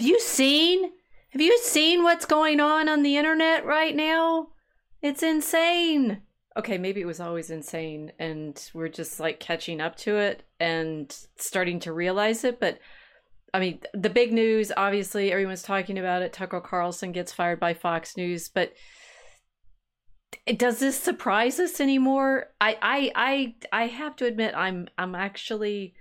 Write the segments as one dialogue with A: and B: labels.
A: Have you seen? Have you seen what's going on on the internet right now? It's insane. Okay, maybe it was always insane and we're just like catching up to it and starting to realize it, but I mean, the big news, obviously, everyone's talking about it. Tucker Carlson gets fired by Fox News, but does this surprise us anymore? I, I, I, I have to admit, I'm, I'm actually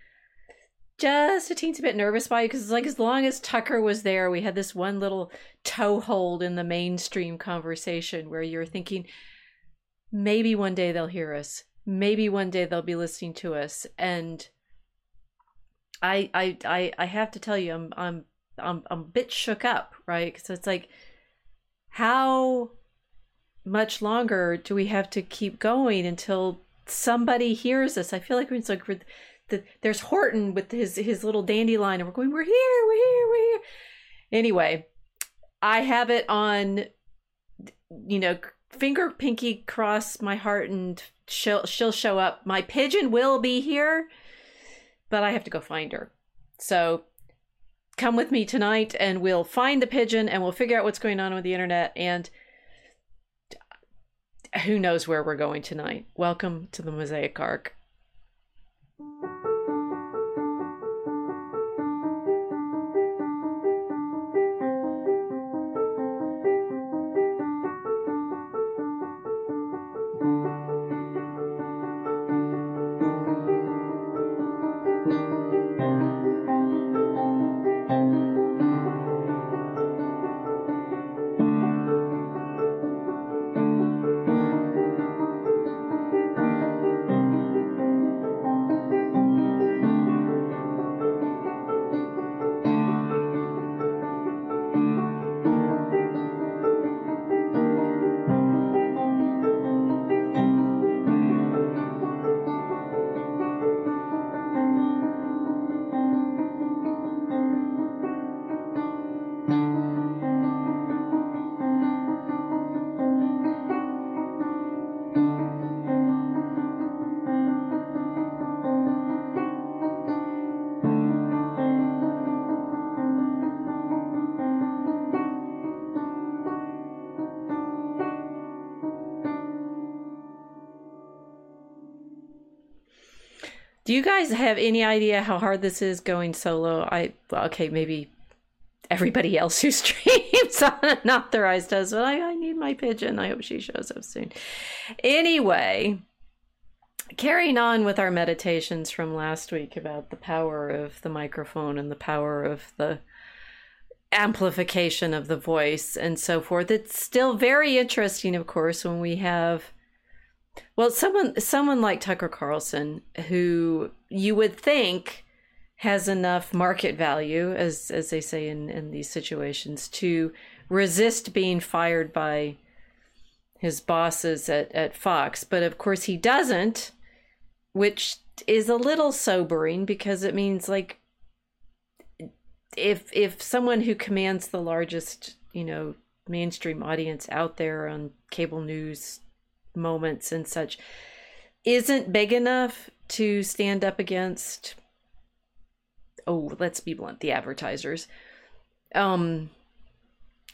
A: just a teensy bit nervous by because it's like as long as Tucker was there, we had this one little toehold in the mainstream conversation where you're thinking, maybe one day they'll hear us, maybe one day they'll be listening to us, and I I I I have to tell you, I'm I'm I'm I'm a bit shook up, right? Because it's like, how much longer do we have to keep going until somebody hears us? I feel like it's like we're, the, there's Horton with his his little dandelion, and we're going, we're here, we're here, we're here. Anyway, I have it on, you know, finger pinky cross my heart, and she'll she'll show up. My pigeon will be here but I have to go find her. So come with me tonight and we'll find the pigeon and we'll figure out what's going on with the internet and who knows where we're going tonight. Welcome to the Mosaic Ark. Do you guys have any idea how hard this is going solo? I well, okay, maybe everybody else who streams unauthorized does, but I, I need my pigeon. I hope she shows up soon. Anyway, carrying on with our meditations from last week about the power of the microphone and the power of the amplification of the voice and so forth. It's still very interesting, of course, when we have well, someone someone like Tucker Carlson, who you would think has enough market value, as as they say in, in these situations, to resist being fired by his bosses at, at Fox. But of course he doesn't, which is a little sobering because it means like if if someone who commands the largest, you know, mainstream audience out there on cable news moments and such isn't big enough to stand up against oh let's be blunt the advertisers. Um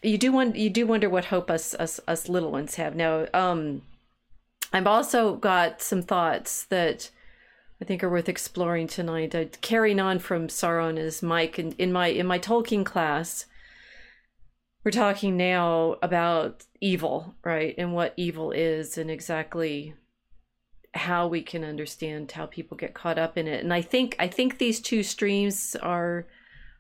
A: you do want you do wonder what hope us us us little ones have. Now um i've also got some thoughts that i think are worth exploring tonight. Uh, carrying on from sauron as mike and in my in my tolkien class we're talking now about evil, right? And what evil is and exactly how we can understand how people get caught up in it. And I think I think these two streams are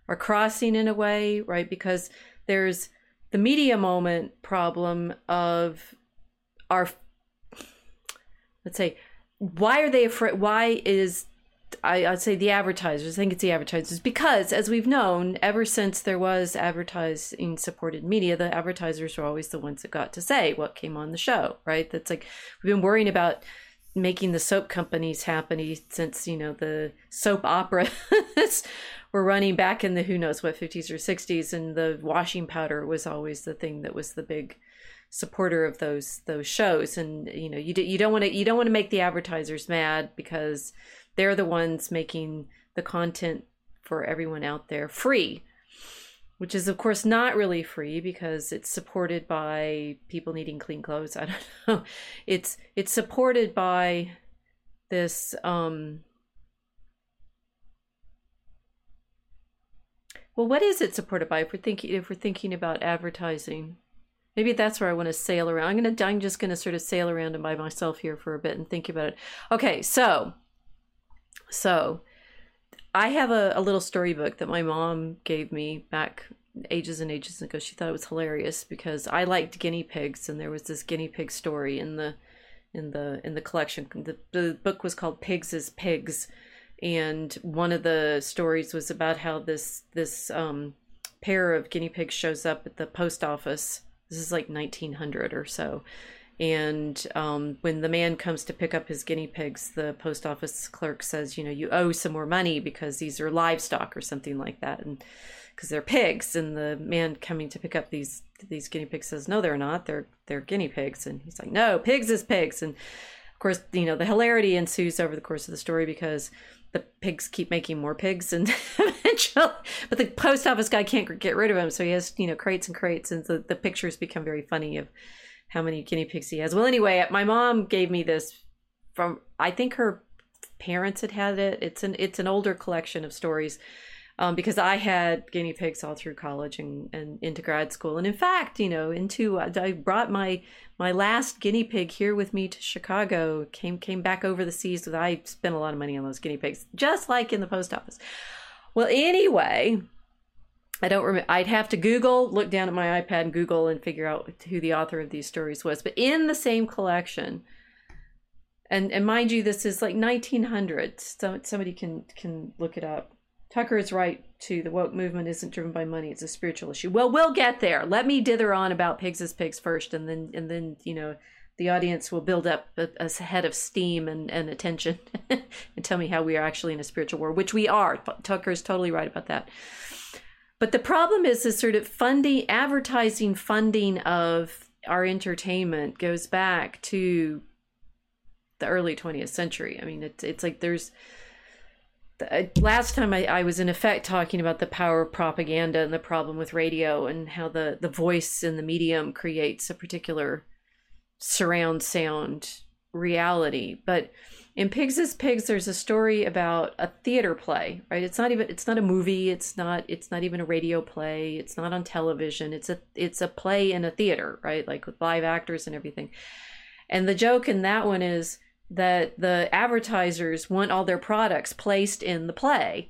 A: are crossing in a way, right? Because there's the media moment problem of our let's say why are they afraid why is I, I'd say the advertisers. I think it's the advertisers because, as we've known, ever since there was advertising supported media, the advertisers were always the ones that got to say what came on the show, right? That's like we've been worrying about making the soap companies happy since you know the soap operas were running back in the who knows what 50s or 60s, and the washing powder was always the thing that was the big supporter of those those shows and you know you do, you don't want to you don't want to make the advertisers mad because they're the ones making the content for everyone out there free. which is of course not really free because it's supported by people needing clean clothes. I don't know. It's it's supported by this um Well, what is it supported by if we're thinking if we're thinking about advertising? Maybe that's where I want to sail around. I'm gonna I'm just gonna sort of sail around and by myself here for a bit and think about it. Okay, so so I have a, a little storybook that my mom gave me back ages and ages ago. She thought it was hilarious because I liked guinea pigs, and there was this guinea pig story in the in the in the collection. The, the book was called Pigs as Pigs, and one of the stories was about how this this um, pair of guinea pigs shows up at the post office. This is like 1900 or so, and um, when the man comes to pick up his guinea pigs, the post office clerk says, "You know, you owe some more money because these are livestock or something like that." And because they're pigs. And the man coming to pick up these these guinea pigs says no they're not. They're they're guinea pigs. And he's like no pigs is pigs. And of course you know the hilarity ensues over the course of the story because the pigs keep making more pigs and eventually but the post office guy can't get rid of them so he has you know crates and crates and the, the pictures become very funny of how many guinea pigs he has well anyway my mom gave me this from i think her parents had had it it's an it's an older collection of stories um, because I had guinea pigs all through college and, and into grad school. And in fact, you know, into I brought my my last guinea pig here with me to Chicago. came came back over the seas. With I spent a lot of money on those guinea pigs, just like in the post office. Well, anyway, I don't remember. I'd have to Google, look down at my iPad and Google and figure out who the author of these stories was. But in the same collection, and and mind you, this is like 1900. So somebody can can look it up. Tucker is right too. The woke movement isn't driven by money; it's a spiritual issue. Well, we'll get there. Let me dither on about pigs as pigs first, and then and then you know the audience will build up a, a head of steam and, and attention and tell me how we are actually in a spiritual war, which we are. Tucker is totally right about that. But the problem is this sort of funding, advertising funding of our entertainment goes back to the early 20th century. I mean, it's it's like there's uh, last time I, I was in effect talking about the power of propaganda and the problem with radio and how the, the voice in the medium creates a particular surround sound reality. But in Pigs as Pigs, there's a story about a theater play, right? It's not even it's not a movie, it's not it's not even a radio play, it's not on television. It's a it's a play in a theater, right? Like with live actors and everything. And the joke in that one is that the advertisers want all their products placed in the play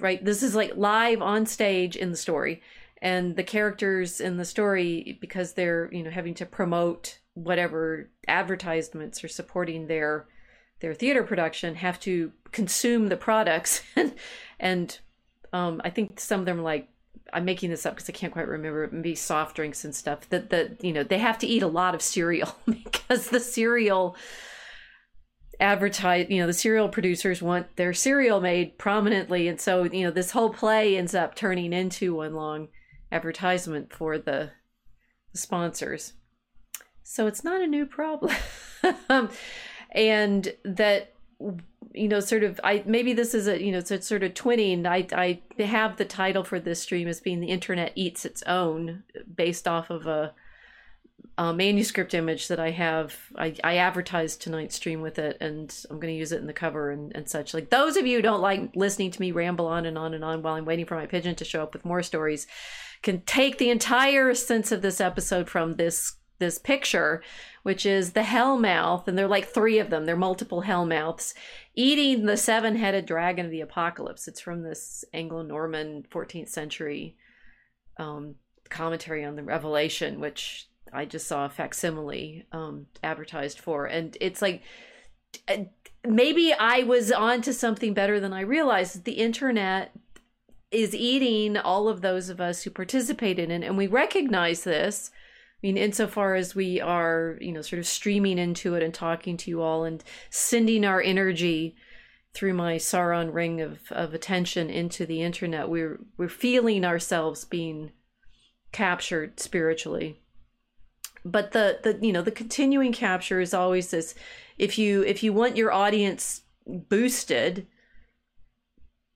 A: right this is like live on stage in the story and the characters in the story because they're you know having to promote whatever advertisements are supporting their their theater production have to consume the products. And and um, i think some of them like i'm making this up because i can't quite remember maybe soft drinks and stuff that that you know they have to eat a lot of cereal because the cereal advertise you know the cereal producers want their cereal made prominently. And so you know this whole play ends up turning into one long advertisement for the, the sponsors. So it's not a new problem and that you know sort of i maybe this is a you know it's sort of twinning i i have the title for this stream as being the internet eats its own based off of a uh, manuscript image that I have. I, I advertised tonight's stream with it, and I'm going to use it in the cover and, and such. Like those of you who don't like listening to me ramble on and on and on while I'm waiting for my pigeon to show up with more stories, can take the entire sense of this episode from this this picture, which is the hell mouth, and there are like three of them. They're multiple hell mouths eating the seven-headed dragon of the apocalypse. It's from this Anglo-Norman 14th century um, commentary on the Revelation, which I just saw a facsimile um, advertised for, and it's like maybe I was onto something better than I realized. The internet is eating all of those of us who participated in it, and we recognize this. I mean, insofar as we are, you know, sort of streaming into it and talking to you all and sending our energy through my Sauron ring of, of attention into the internet, we're we're feeling ourselves being captured spiritually but the the you know the continuing capture is always this if you if you want your audience boosted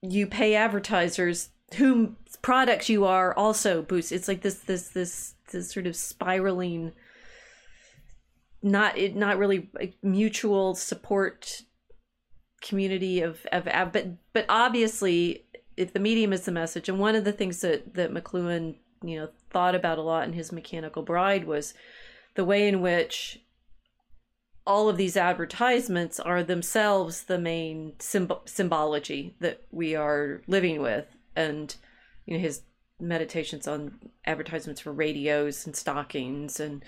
A: you pay advertisers whom products you are also boost. It's like this this this this sort of spiraling not it not really mutual support community of, of but but obviously if the medium is the message and one of the things that that McLuhan you know thought about a lot in his mechanical bride was the way in which all of these advertisements are themselves the main symb- symbology that we are living with. And you know his meditations on advertisements for radios and stockings and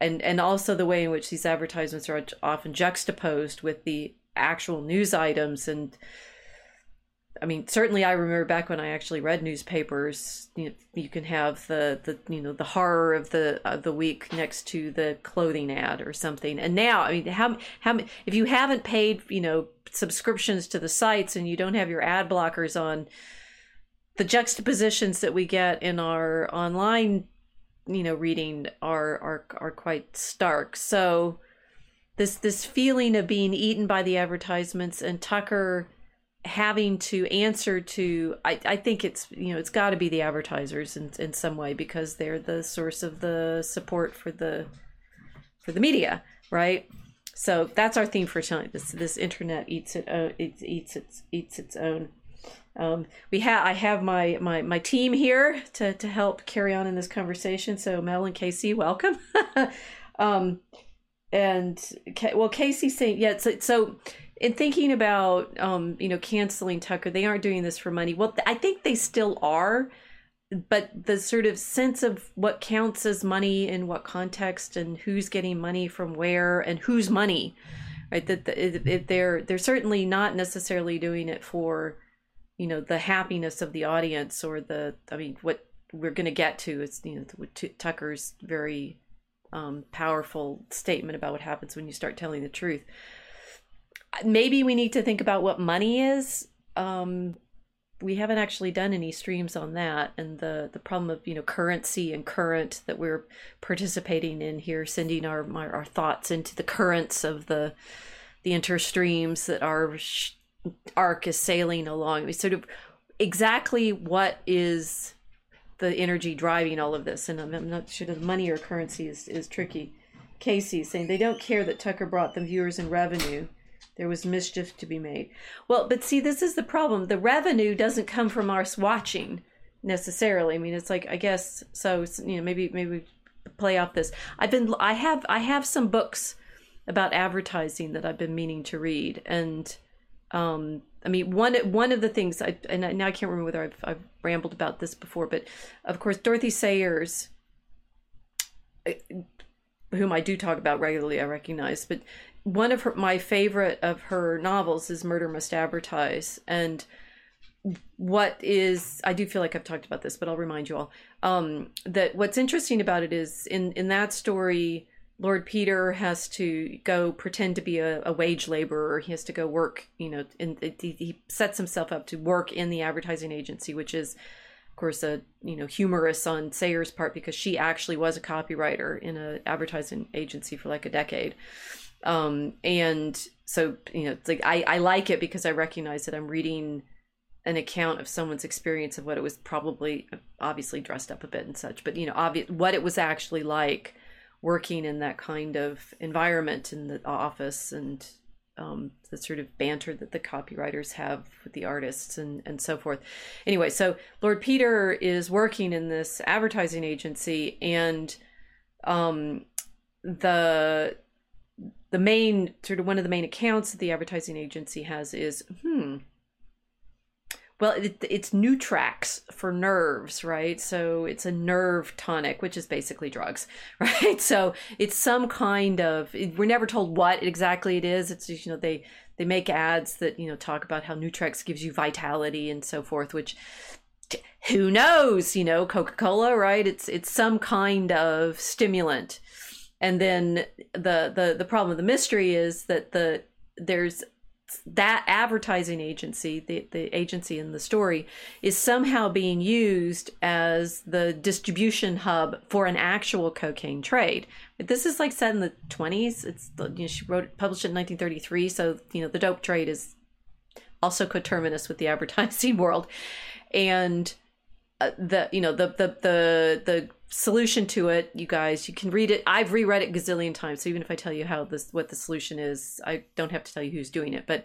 A: and and also the way in which these advertisements are often juxtaposed with the actual news items and I mean, certainly I remember back when I actually read newspapers. You, know, you can have the, the you know the horror of the of the week next to the clothing ad or something. And now, I mean, how how if you haven't paid you know subscriptions to the sites and you don't have your ad blockers on, the juxtapositions that we get in our online you know reading are are are quite stark. So this this feeling of being eaten by the advertisements and Tucker having to answer to I, I think it's you know it's got to be the advertisers in, in some way because they're the source of the support for the for the media right? So that's our theme for tonight. This this internet eats it uh, it eats its eats its own um, we have I have my my my team here to to help carry on in this conversation so Mel and Casey welcome um and well Casey saying yeah so, so in thinking about um, you know canceling Tucker, they aren't doing this for money. Well, I think they still are, but the sort of sense of what counts as money in what context and who's getting money from where and whose money, right? That the, they're they're certainly not necessarily doing it for you know the happiness of the audience or the I mean what we're going to get to is you know Tucker's very um, powerful statement about what happens when you start telling the truth maybe we need to think about what money is. Um, we haven't actually done any streams on that, and the the problem of you know currency and current that we're participating in here, sending our our, thoughts into the currents of the the interstreams that are sh- Ark is sailing along. We sort of exactly what is the energy driving all of this, and I'm, not sure that money or currency is is tricky. Casey saying they don't care that Tucker brought them viewers and revenue there was mischief to be made. Well, but see, this is the problem. The revenue doesn't come from us watching necessarily. I mean, it's like I guess so. You know, maybe maybe play off this. I've been I have I have some books about advertising that I've been meaning to read, and um, I mean one one of the things I and I, now I can't remember whether I've I've rambled about this before, but of course Dorothy Sayers uh, whom I do talk about regularly, I recognize, but one of her my favorite of her novels is Murder Must Advertise, and what is I do feel like I've talked about this, but I'll remind you all um, that what's interesting about it is in in that story. Lord Peter has to go pretend to be a, a wage laborer. He has to go work, you know, and he sets himself up to work in the advertising agency, which is of course a you know humorous on Sayers' part because she actually was a copywriter in an advertising agency for like a decade um and so you know it's like i i like it because i recognize that i'm reading an account of someone's experience of what it was probably obviously dressed up a bit and such but you know obvious what it was actually like working in that kind of environment in the office and um, the sort of banter that the copywriters have with the artists and, and so forth. Anyway, so Lord Peter is working in this advertising agency, and um, the the main sort of one of the main accounts that the advertising agency has is hmm well it, it's Nutrax for nerves right? So it's a nerve tonic which is basically drugs right? So it's some kind of we're never told what exactly it is. It's you know they they make ads that you know talk about how Nutrax gives you vitality and so forth which who knows you know coca-cola right? It's it's some kind of stimulant. And then the the the problem of the mystery is that the there's that advertising agency the, the agency in the story is somehow being used as the distribution hub for an actual cocaine trade. This is like set in the 20s it's you know, she wrote published it in 1933 so you know the dope trade is also coterminous with the advertising world. And uh, the you know the the the the solution to it you guys you can read it. I've reread it gazillion times so even if i tell you how this what the solution is i don't have to tell you who's doing it. But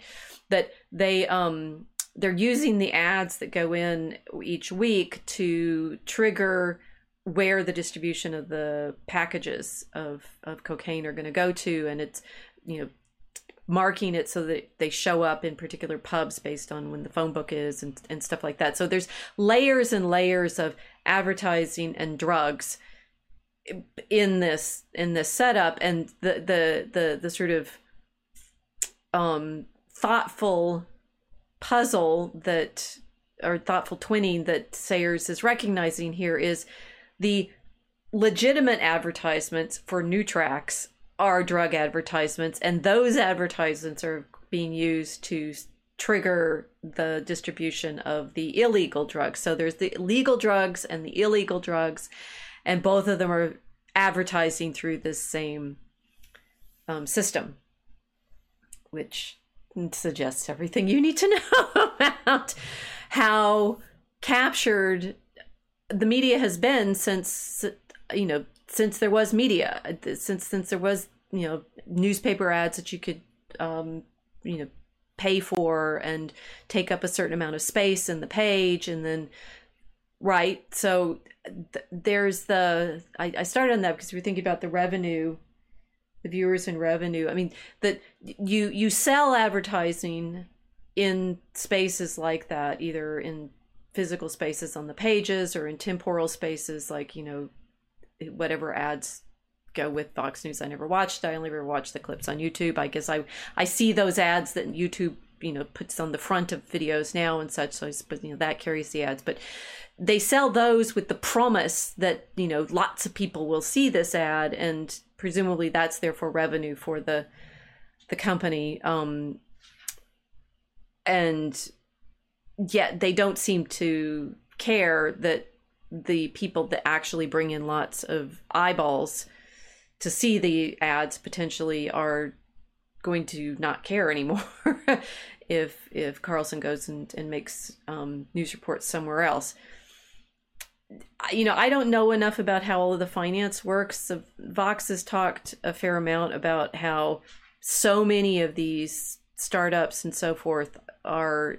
A: that they um they're using the ads that go in each week to trigger where the distribution of the packages of of cocaine are going to go to and it's you know marking it so that they show up in particular pubs based on when the phone book is and, and stuff like that. So there's layers and layers of advertising and drugs in this in this setup and the the the the sort of um thoughtful puzzle that or thoughtful twinning that Sayers is recognizing here is the legitimate advertisements for Nutrax are drug advertisements, and those advertisements are being used to trigger the distribution of the illegal drugs. So there's the legal drugs and the illegal drugs, and both of them are advertising through this same um, system, which suggests everything you need to know about how captured the media has been since you know since there was media, since since there was you know newspaper ads that you could um, you know pay for and take up a certain amount of space in the page, and then right. So th- there's the I, I started on that because we are thinking about the revenue the viewers and revenue i mean that you you sell advertising in spaces like that either in physical spaces on the pages or in temporal spaces like you know whatever ads go with Fox News. I never watched. I only ever watched the clips on YouTube. I guess I I see those ads that YouTube you know puts on the front of videos now and such. So suppose you know that carries the ads, but they sell those with the promise that you know lots of people will see this ad, and presumably that's therefore revenue for the the company. Um, and yet they don't seem to care that the people that actually bring in lots of eyeballs to see the ads potentially are going to not care anymore if if Carlson goes and, and makes um, news reports somewhere else. You know, I don't know enough about how all of the finance works. Vox has talked a fair amount about how so many of these startups and so forth are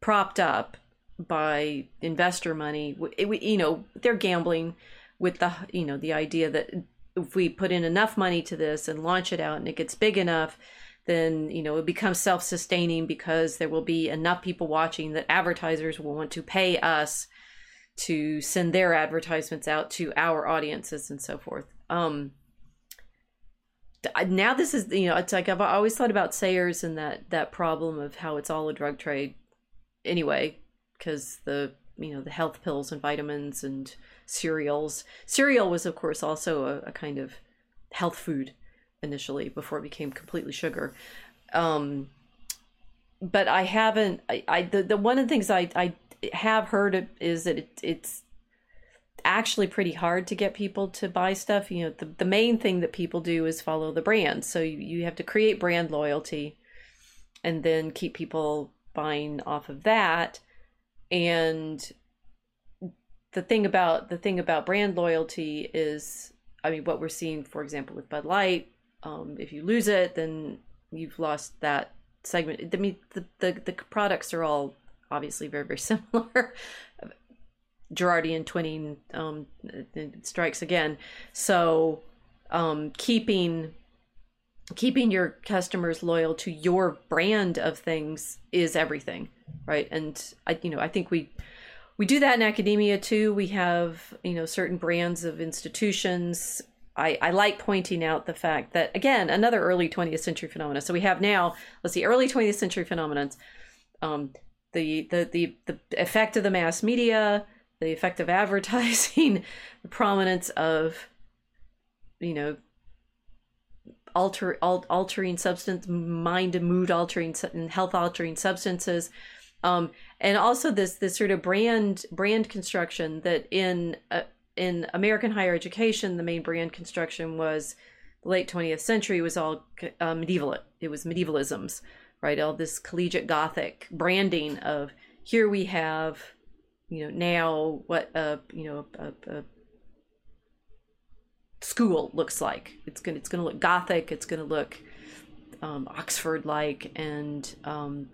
A: propped up by investor money. It, you know, they're gambling with the you know the idea that if we put in enough money to this and launch it out and it gets big enough, then you know it becomes self-sustaining because there will be enough people watching that advertisers will want to pay us to send their advertisements out to our audiences and so forth. Um, now this is you know it's like I've always thought about Sayers and that that problem of how it's all a drug trade anyway because the you know the health pills and vitamins and cereals. Cereal was of course also a, a kind of health food initially before it became completely sugar. Um, but I haven't. I, I the, the one of the things I I have heard is that it, it's actually pretty hard to get people to buy stuff. You know, the, the main thing that people do is follow the brand. So you, you have to create brand loyalty and then keep people buying off of that and the thing about the thing about brand loyalty is i mean what we're seeing for example with bud light um, if you lose it then you've lost that segment. I mean the, the, the products are all obviously very very similar. Girardian twinning um, strikes again. So um, keeping keeping your customers loyal to your brand of things is everything right? And i you know i think we we do that in academia too. We have you know certain brands of institutions. I, I like pointing out the fact that again another early 20th century phenomena so we have now let's see early 20th century phenomena um, the, the the the effect of the mass media the effect of advertising the prominence of you know alter al- altering substance mind and mood altering and health altering substances. Um, and also this this sort of brand brand construction that in uh, in American higher education the main brand construction was the late 20th century was all uh, medieval it was medievalisms right? All this collegiate gothic branding of here we have you know now what a you know a, a school looks like. It's gonna it's gonna look gothic. It's gonna look um, Oxford like, and um,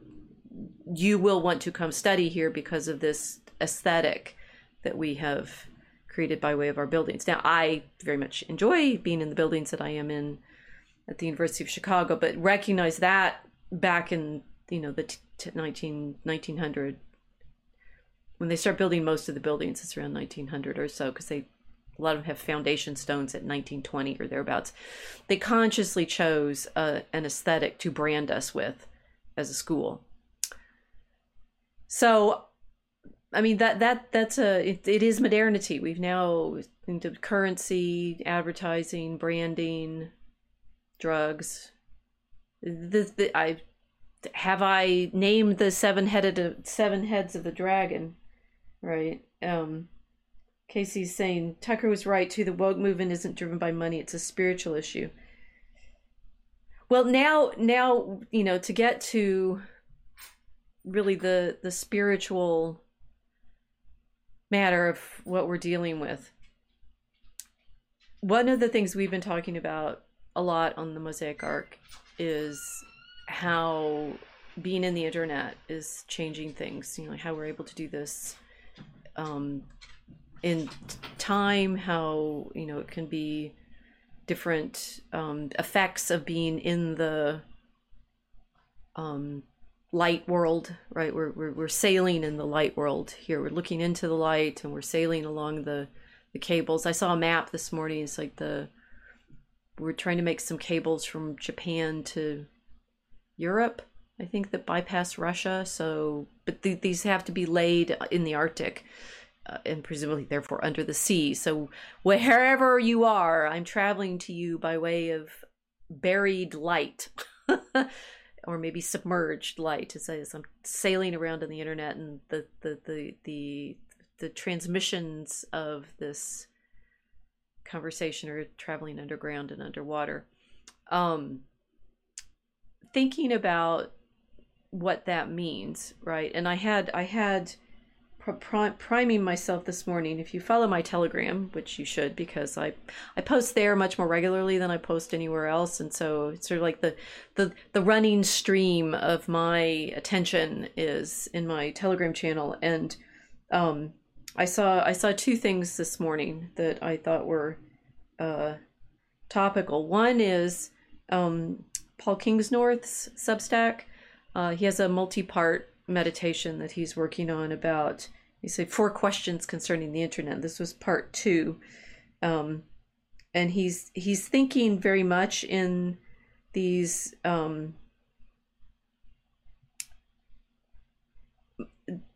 A: you will want to come study here because of this aesthetic that we have created by way of our buildings. Now, I very much enjoy being in the buildings that I am in at the University of Chicago, but recognize that back in you know the t- t- 19, 1900 when they start building most of the buildings, it's around 1900 or so because they a lot of them have foundation stones at 1920 or thereabouts. They consciously chose uh, an aesthetic to brand us with as a school. So, I mean that that that's a it, it is modernity. We've now into currency, advertising, branding, drugs. The, the, I have I named the seven headed seven heads of the dragon, right? Um, Casey's saying Tucker was right too. The woke movement isn't driven by money; it's a spiritual issue. Well, now, now you know to get to really the the spiritual matter of what we're dealing with. One of the things we've been talking about a lot on the Mosaic Ark is how being in the internet is changing things. You know, how we're able to do this um, in time how you know it can be different um, effects of being in the um, light world right? We're, we're, we're sailing in the light world here. We're looking into the light and we're sailing along the the cables. I saw a map this morning. It's like the we're trying to make some cables from japan to europe i think that bypass russia. So but th- these have to be laid in the arctic and presumably therefore under the sea. So wherever you are, I'm traveling to you by way of buried light. or maybe submerged light as, I'm sailing around on the internet and the the, the the the transmissions of this conversation are traveling underground and underwater. Um, thinking about what that means, right? And I had I had priming myself this morning. If you follow my Telegram, which you should, because I I post there much more regularly than I post anywhere else, and so it's sort of like the the the running stream of my attention is in my Telegram channel. And um, I saw I saw two things this morning that I thought were uh, topical. One is um, Paul Kingsnorth's Substack. Uh, he has a multi-part meditation that he's working on about you say four questions concerning the internet. This was part two, um, and he's he's thinking very much in these um,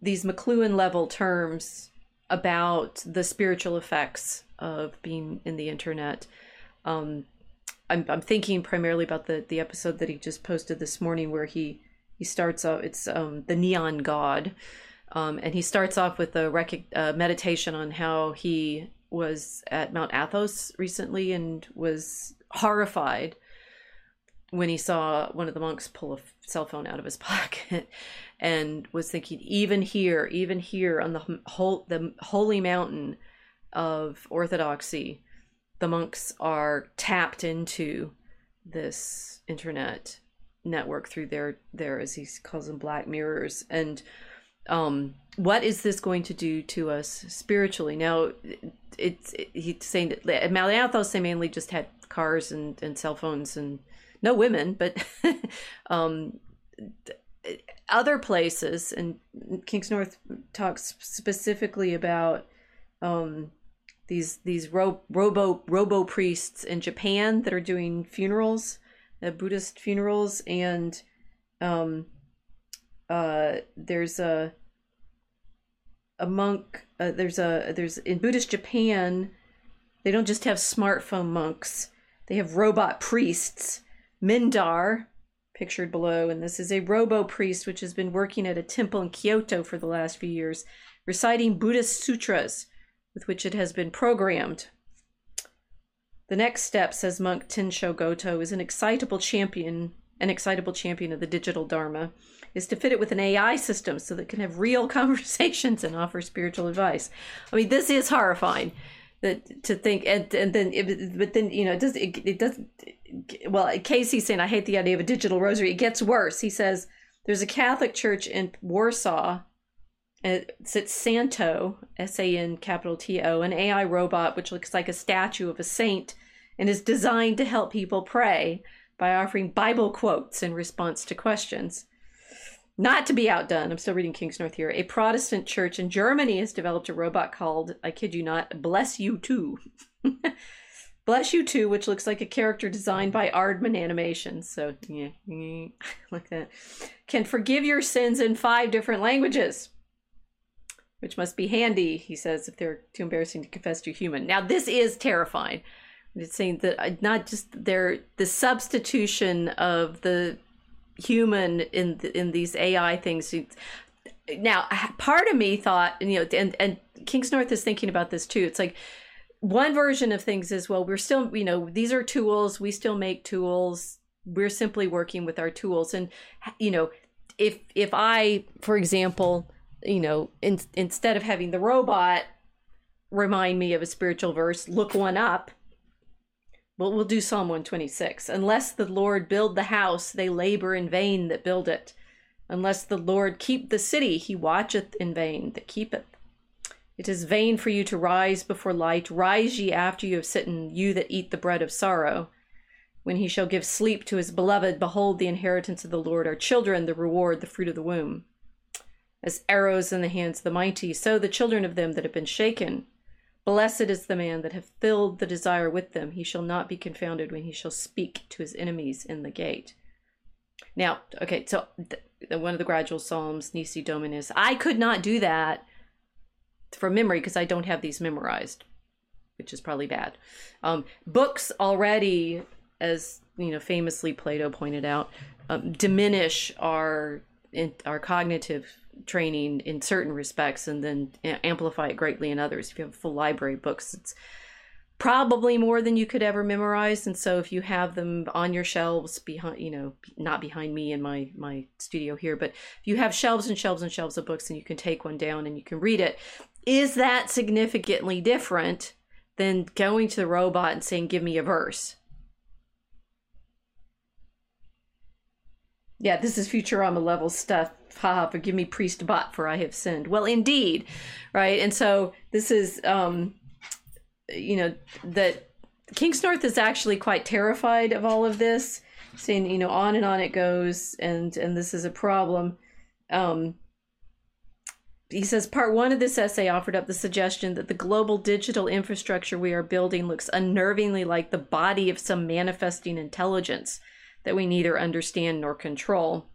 A: these McLuhan level terms about the spiritual effects of being in the internet. Um, I'm I'm thinking primarily about the the episode that he just posted this morning where he he starts off it's um, the neon god um, and he starts off with a rec- uh, meditation on how he was at Mount Athos recently and was horrified when he saw one of the monks pull a cell phone out of his pocket and was thinking even here even here on the whole the holy mountain of orthodoxy the monks are tapped into this internet network through their their as he calls them black mirrors. And um, what is this going to do to us spiritually? Now, it's it, he's saying that at Mount Athos they mainly just had cars and, and cell phones and no women, but um, other places, and Kingsnorth talks specifically about um, these these ro- robo robo priests in Japan that are doing funerals, uh, Buddhist funerals, and um, uh, there's a a monk. Uh, there's a there's in Buddhist Japan, they don't just have smartphone monks. They have robot priests. Mindar, pictured below, and this is a robo priest which has been working at a temple in Kyoto for the last few years, reciting Buddhist sutras with which it has been programmed. The next step, says monk Tensho Goto, is an excitable champion an excitable champion of the digital Dharma, is to fit it with an AI system so that it can have real conversations and offer spiritual advice. I mean, this is horrifying that to think and and then it, but then you know it does it, it does well casey's saying i hate the idea of a digital rosary. It gets worse. He says there's a catholic church in warsaw uh, it's at santo s-a-n capital t-o an ai robot which looks like a statue of a saint and is designed to help people pray by offering bible quotes in response to questions not to be outdone, I'm still reading Kingsnorth here. A Protestant church in Germany has developed a robot called, I kid you not, Bless You Too. Bless You Too, which looks like a character designed by Aardman Animation. So, yeah, like that. Can forgive your sins in five different languages, which must be handy, he says, if they're too embarrassing to confess to a human. Now, this is terrifying. It's saying that uh, not just their the substitution of the human in in these AI things. Now, part of me thought, you know, and and Kingsnorth is thinking about this too. It's like one version of things is well, we're still, you know, these are tools. We still make tools. We're simply working with our tools, and you know, if if I, for example, you know, in, instead of having the robot remind me of a spiritual verse, look one up well, we'll do Psalm 126. Unless the Lord build the house, they labor in vain that build it. Unless the Lord keep the city, he watcheth in vain that keepeth. It is vain for you to rise before light. Rise ye after you have sitten, you that eat the bread of sorrow. When he shall give sleep to his beloved, behold, the inheritance of the Lord are children, the reward, the fruit of the womb. As arrows in the hands of the mighty, so the children of them that have been shaken. Blessed is the man that hath filled the desire with them. He shall not be confounded when he shall speak to his enemies in the gate. Now, okay, so the, one of the gradual psalms, Nisi Dominus. I could not do that from memory because I don't have these memorized, which is probably bad. Um, books already, as you know, famously Plato pointed out, um, diminish our our cognitive training in certain respects and then amplify it greatly in others. If you have a full library of books, it's probably more than you could ever memorize. And so if you have them on your shelves behind, you know, not behind me in my my studio here, but if you have shelves and shelves and shelves of books and you can take one down and you can read it, is that significantly different than going to the robot and saying, "Give me a verse"? Yeah, this is Futurama level stuff. Ha, forgive me, priest bot, for I have sinned. Well, indeed, right? And so this is, um, you know, that Kingsnorth is actually quite terrified of all of this, saying, you know, on and on it goes, and and this is a problem. Um, he says part one of this essay offered up the suggestion that the global digital infrastructure we are building looks unnervingly like the body of some manifesting intelligence that we neither understand nor control.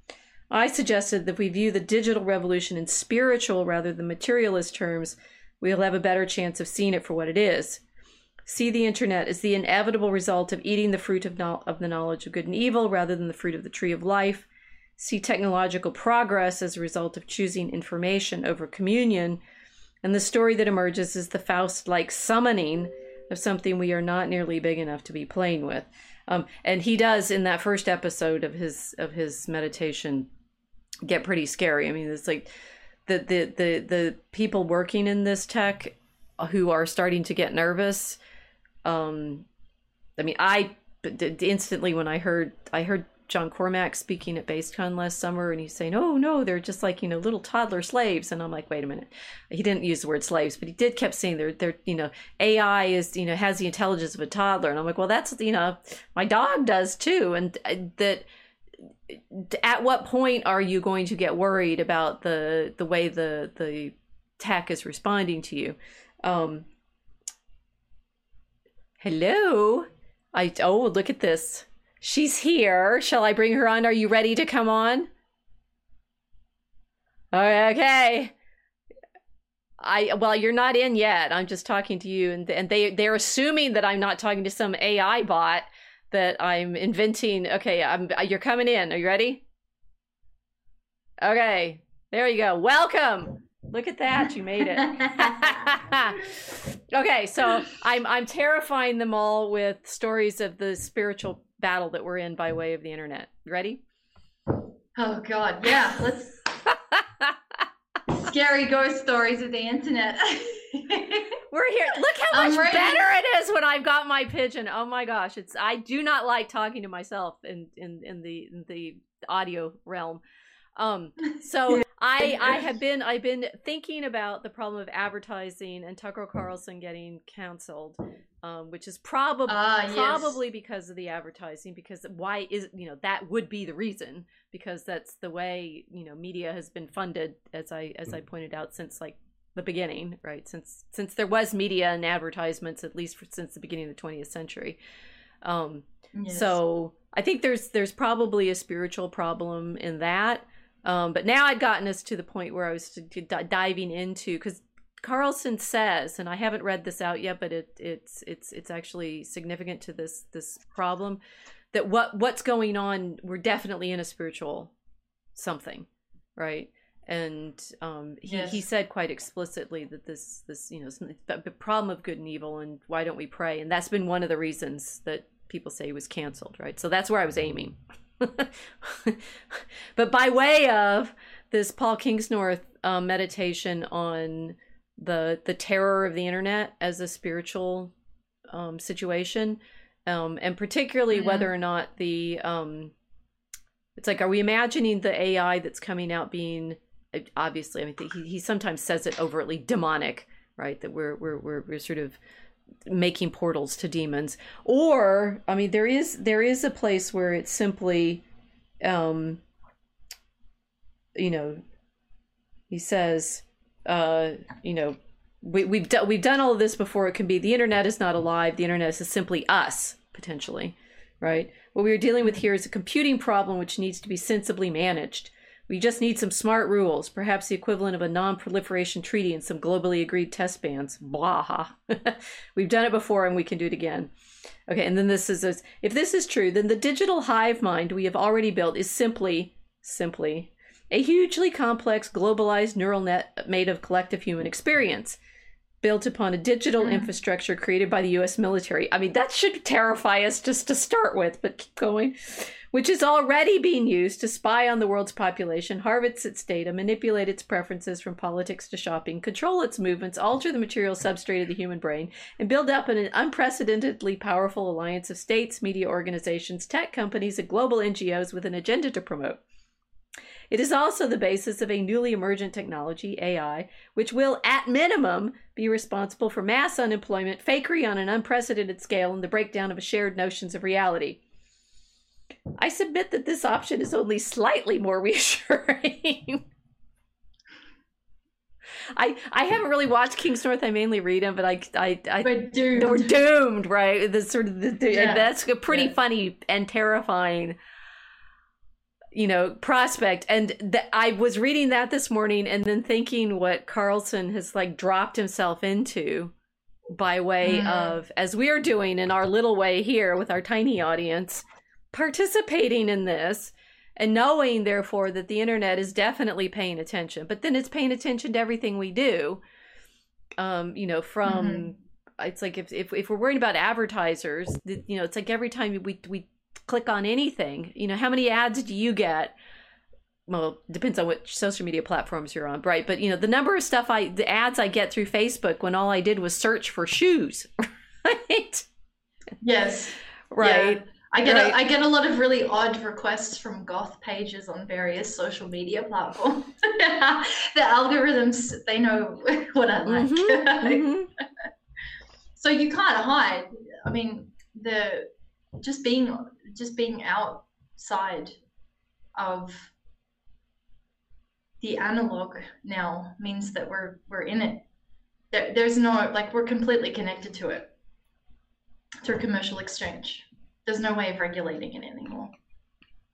A: I suggested that if we view the digital revolution in spiritual rather than materialist terms, we'll have a better chance of seeing it for what it is. See the internet as the inevitable result of eating the fruit of, no- of the knowledge of good and evil rather than the fruit of the tree of life. See technological progress as a result of choosing information over communion. And the story that emerges is the Faust like summoning of something we are not nearly big enough to be playing with. Um, and he does in that first episode of his of his meditation get pretty scary. I mean, it's like the the the the people working in this tech who are starting to get nervous. Um, I mean, I instantly when I heard I heard John Carmack speaking at BaseCon last summer, and he's saying, "Oh no, they're just like you know little toddler slaves." And I'm like, "Wait a minute." He didn't use the word slaves, but he did kept saying they're they're you know AI is you know has the intelligence of a toddler, and I'm like, "Well, that's you know my dog does too," and uh, that. At what point are you going to get worried about the the way the the tech is responding to you? Um, hello, I oh look at this She's here. Shall I bring her on? Are you ready to come on? Okay. I well, you're not in yet. I'm just talking to you, and and they they're assuming that I'm not talking to some AI bot that I'm inventing. Okay, I'm you're coming in. Are you ready? Okay, there you go. Welcome. Look at that, you made it. okay, so I'm I'm terrifying them all with stories of the spiritual battle that we're in by way of the internet. Ready?
B: Oh God, yeah. Let's scary ghost stories of the internet.
A: We're here. Look how much better it is when I've got my pigeon. Oh my gosh, it's I do not like talking to myself in in in the in the audio realm. Um, so I I have been I've been thinking about the problem of advertising and Tucker Carlson getting canceled, um, which is probably uh, probably yes. because of the advertising. Because why is you know that would be the reason because that's the way you know media has been funded as I as I pointed out since like the beginning right since since there was media and advertisements at least for, since the beginning of the 20th century. Um, yes. So I think there's there's probably a spiritual problem in that um, but now I'd gotten us to the point where I was diving into because Carlson says, and I haven't read this out yet, but it, it's it's it's actually significant to this this problem that what what's going on. We're definitely in a spiritual something, right? And um, he yes. he said quite explicitly that this this you know the problem of good and evil, and why don't we pray? And that's been one of the reasons that people say he was canceled, right? So that's where I was aiming. but by way of this Paul Kingsnorth um, meditation on the the terror of the internet as a spiritual um, situation, um, and particularly mm-hmm. whether or not the um, it's like, are we imagining the AI that's coming out being obviously? I mean, he he sometimes says it overtly demonic, right? That we're we're we're, we're sort of making portals to demons or i mean there is there is a place where it's simply um you know he says uh you know we, we've done we've done all of this before it can be the internet is not alive the internet is simply us potentially right what we are dealing with here is a computing problem which needs to be sensibly managed we just need some smart rules, perhaps the equivalent of a non proliferation treaty and some globally agreed test bans. Blah. We've done it before and we can do it again. Okay, and then this is if this is true, then the digital hive mind we have already built is simply, simply a hugely complex, globalized neural net made of collective human experience, built upon a digital mm. infrastructure created by the US military. I mean, that should terrify us just to start with, but keep going which is already being used to spy on the world's population, harvest its data, manipulate its preferences from politics to shopping, control its movements, alter the material substrate of the human brain, and build up an unprecedentedly powerful alliance of states, media organizations, tech companies, and global NGOs with an agenda to promote. It is also the basis of a newly emergent technology, AI, which will, at minimum, be responsible for mass unemployment, fakery on an unprecedented scale, and the breakdown of shared notions of reality. I submit that this option is only slightly more reassuring. I I haven't really watched Kingsnorth. I mainly read him, but I I, I
B: we're doomed.
A: We're doomed, right? The sort of the, the yeah. that's a pretty yeah. funny and terrifying, you know, prospect. And th- I was reading that this morning, and then thinking what Carlson has like dropped himself into by way mm. of as we are doing in our little way here with our tiny audience participating in this and knowing therefore that the internet is definitely paying attention but then it's paying attention to everything we do um you know from mm-hmm. it's like if, if if we're worrying about advertisers you know it's like every time we we click on anything you know how many ads do you get well depends on which social media platforms you're on right but you know the number of stuff i the ads i get through facebook when all i did was search for shoes right
B: yes
A: right yeah.
B: I get right. a, I get a lot of really odd requests from goth pages on various social media platforms. the algorithms they know what I like. Mm-hmm, mm-hmm. so you can't hide. I mean, the just being just being outside of the analog now means that we're we're in it. There, there's no like we're completely connected to it through commercial exchange there's no way of regulating it anymore.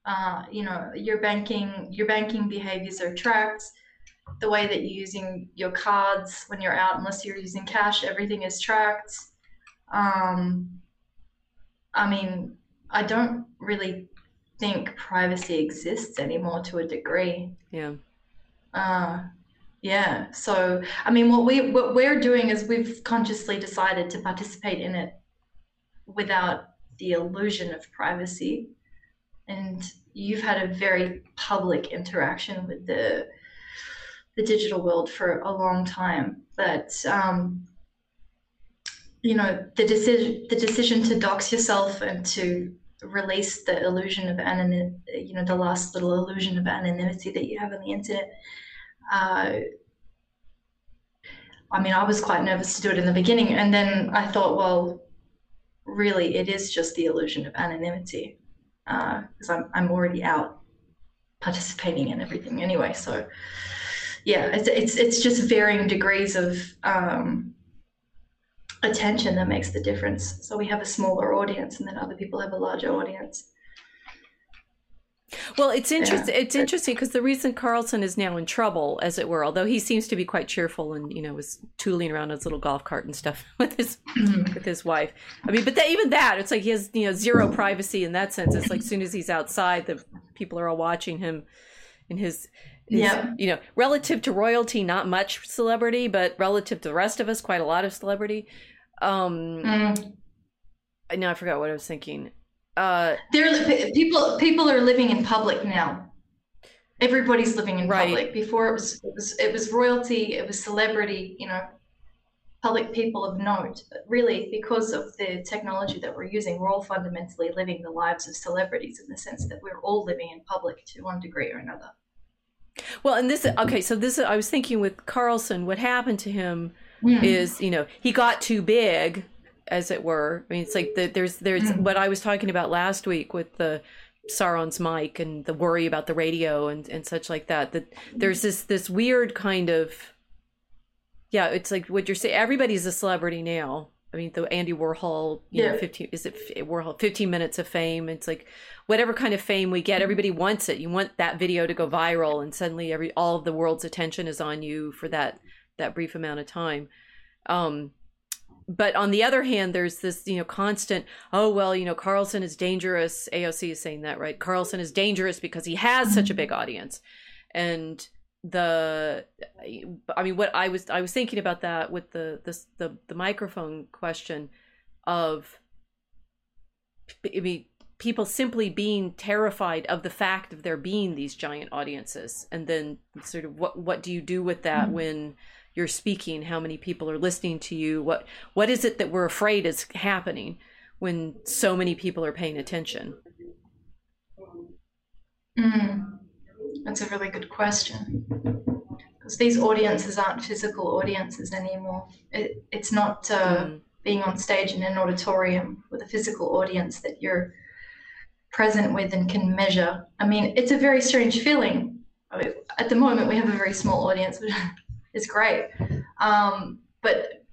B: Uh, you know, your banking your banking behaviors are tracked. The way that you're using your cards when you're out, unless you're using cash, everything is tracked. Um, I mean, I don't really think privacy exists anymore to a degree.
A: Yeah.
B: Uh, yeah. So, I mean, what we what we're doing is we've consciously decided to participate in it without the illusion of privacy. And you've had a very public interaction with the the digital world for a long time, but um, you know the decision the decision to dox yourself and to release the illusion of anonymity, you know, the last little illusion of anonymity that you have on the internet. Uh, I mean, I was quite nervous to do it in the beginning, and then I thought, well, really, it is just the illusion of anonymity because uh, I'm I'm already out participating in everything anyway. So, yeah, it's it's it's just varying degrees of um, attention that makes the difference. So we have a smaller audience, and then other people have a larger audience.
A: Well, it's interesting. Yeah. It's interesting because the reason Carlson is now in trouble, as it were, although he seems to be quite cheerful and you know was tooling around his little golf cart and stuff with his mm-hmm. with his wife. I mean, but that, even that, it's like he has you know zero privacy in that sense. It's like as soon as he's outside, the people are all watching him in his. his yeah. You know, relative to royalty, not much celebrity, but relative to the rest of us, quite a lot of celebrity. Um, mm. No, I forgot what I was thinking. Uh,
B: there, people people are living in public now. Everybody's living in right. public. Before it was it was it was royalty, it was celebrity, you know, public people of note. But really, because of the technology that we're using, we're all fundamentally living the lives of celebrities in the sense that we're all living in public to one degree or another.
A: Well, and this okay, so this I was thinking with Carlson, what happened to him mm. is, you know, he got too big as it were. I mean, it's like the, there's there's mm. what I was talking about last week with the Sauron's mic and the worry about the radio and and such like that. That there's this this weird kind of yeah, it's like what you're saying. Everybody's a celebrity now. I mean, the Andy Warhol, you yeah. know, fifteen is it Warhol? Fifteen minutes of fame. It's like whatever kind of fame we get, everybody wants it. You want that video to go viral, and suddenly every all of the world's attention is on you for that that brief amount of time. Um, but on the other hand, there's this, you know, constant, oh, well, you know, Carlson is dangerous. AOC is saying that, right? Carlson is dangerous because he has such a big audience. And the I mean what I was I was thinking about that with the this the the microphone question of I mean people simply being terrified of the fact of there being these giant audiences and then sort of what what do you do with that mm-hmm. when you're speaking how many people are listening to you what what is it that we're afraid is happening when so many people are paying attention?
B: Mm, that's a really good question. Because these audiences aren't physical audiences anymore. It, it's not uh, mm. being on stage in an auditorium with a physical audience that you're present with and can measure. I mean it's a very strange feeling. I mean, at the moment we have a very small audience is great. Um, but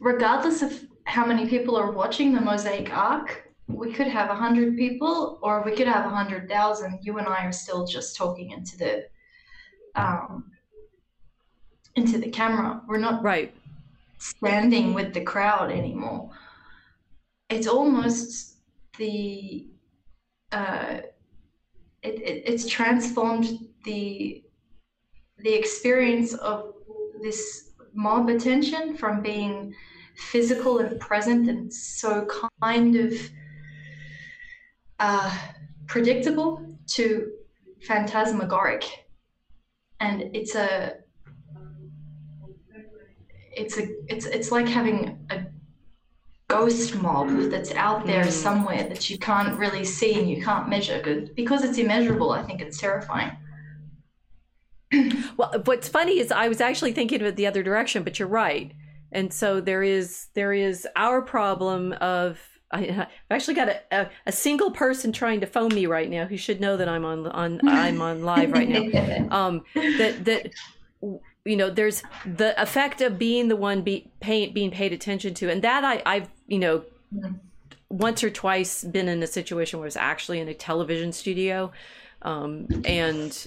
B: regardless of how many people are watching the Mosaic Ark, we could have 100 people or we could have 100,000. You and I are still just talking into the um, into the camera. We're not
A: right
B: standing with the crowd anymore. It's almost the uh, it, it, it's transformed the the experience of this mob attention from being physical and present and so kind of uh, predictable to phantasmagoric and it's a it's a it's it's like having a ghost mob that's out there mm. somewhere that you can't really see and you can't measure because it's immeasurable i think it's terrifying
A: well, what's funny is I was actually thinking of it the other direction, but you're right. And so there is there is our problem of I, have actually got a, a, a, single person trying to phone me right now who should know that I'm on on I'm on live right now. Um, that that you know there's the effect of being the one be, pay, being paid attention to, and that I I've you know once or twice been in a situation where it's actually in a television studio, um, and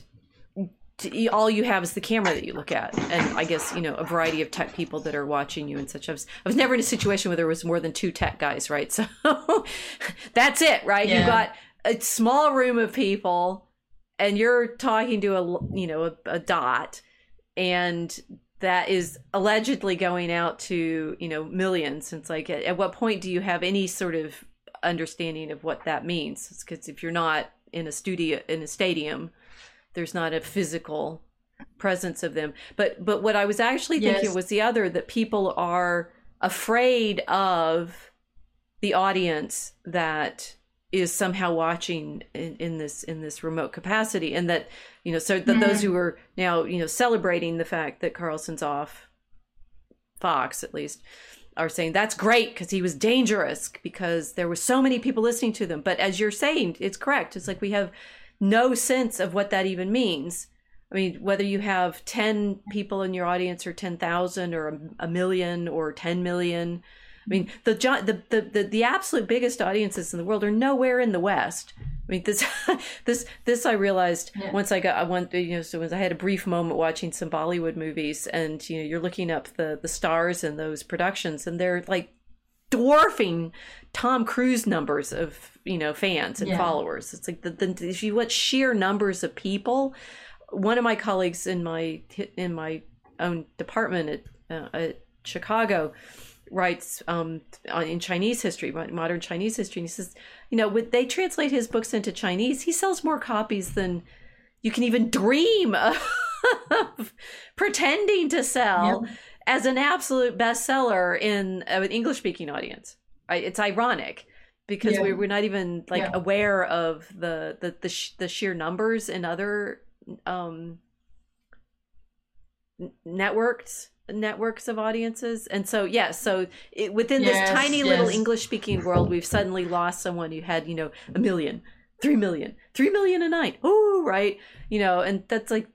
A: to, all you have is the camera that you look at. And i guess you know a variety of tech people that are watching you and such. I was, I was never in a situation where there was more than two tech guys right? So that's it right? Yeah. you got a small room of people and you're talking to a you know a, a dot. And that is allegedly going out to you know millions. It's like at, at what point do you have any sort of understanding of what that means? Because if you're not in a studio in a stadium there's not a physical presence of them. But but what i was actually thinking
B: Yes.
A: was the other that people are afraid of the audience that is somehow watching in, in this in this remote capacity. And that you know so that mm-hmm. those who are now you know celebrating the fact that carlson's off fox at least are saying that's great because he was dangerous because there were so many people listening to them. But as you're saying it's correct. It's like we have no sense of what that even means i mean whether you have 10 people in your audience or 10,000 or a, a million or 10 million I mean, the, the the the the absolute biggest audiences in the world are nowhere in the West. I mean, this this this I realized
B: Yeah.
A: once I got I went you know so I had a brief moment watching some Bollywood movies, and you know you're looking up the the stars in those productions, and they're like dwarfing Tom Cruise numbers of you know fans and
B: Yeah.
A: followers. It's like the, the if you what sheer numbers of people. One of my colleagues in my in my own department at, uh, at Chicago writes um, in Chinese history, modern Chinese history, and he says, you know, when they translate his books into Chinese, he sells more copies than you can even dream of pretending to sell as an absolute bestseller in an English speaking audience. I, it's ironic because
B: Yeah.
A: we're, not even like
B: Yeah.
A: aware of the the the, sh- the sheer numbers in other um networks networks of audiences and so yeah so it, within
B: Yes,
A: this tiny little english speaking world we've suddenly lost someone who had you know a million three million three million a night oh right you know and that's like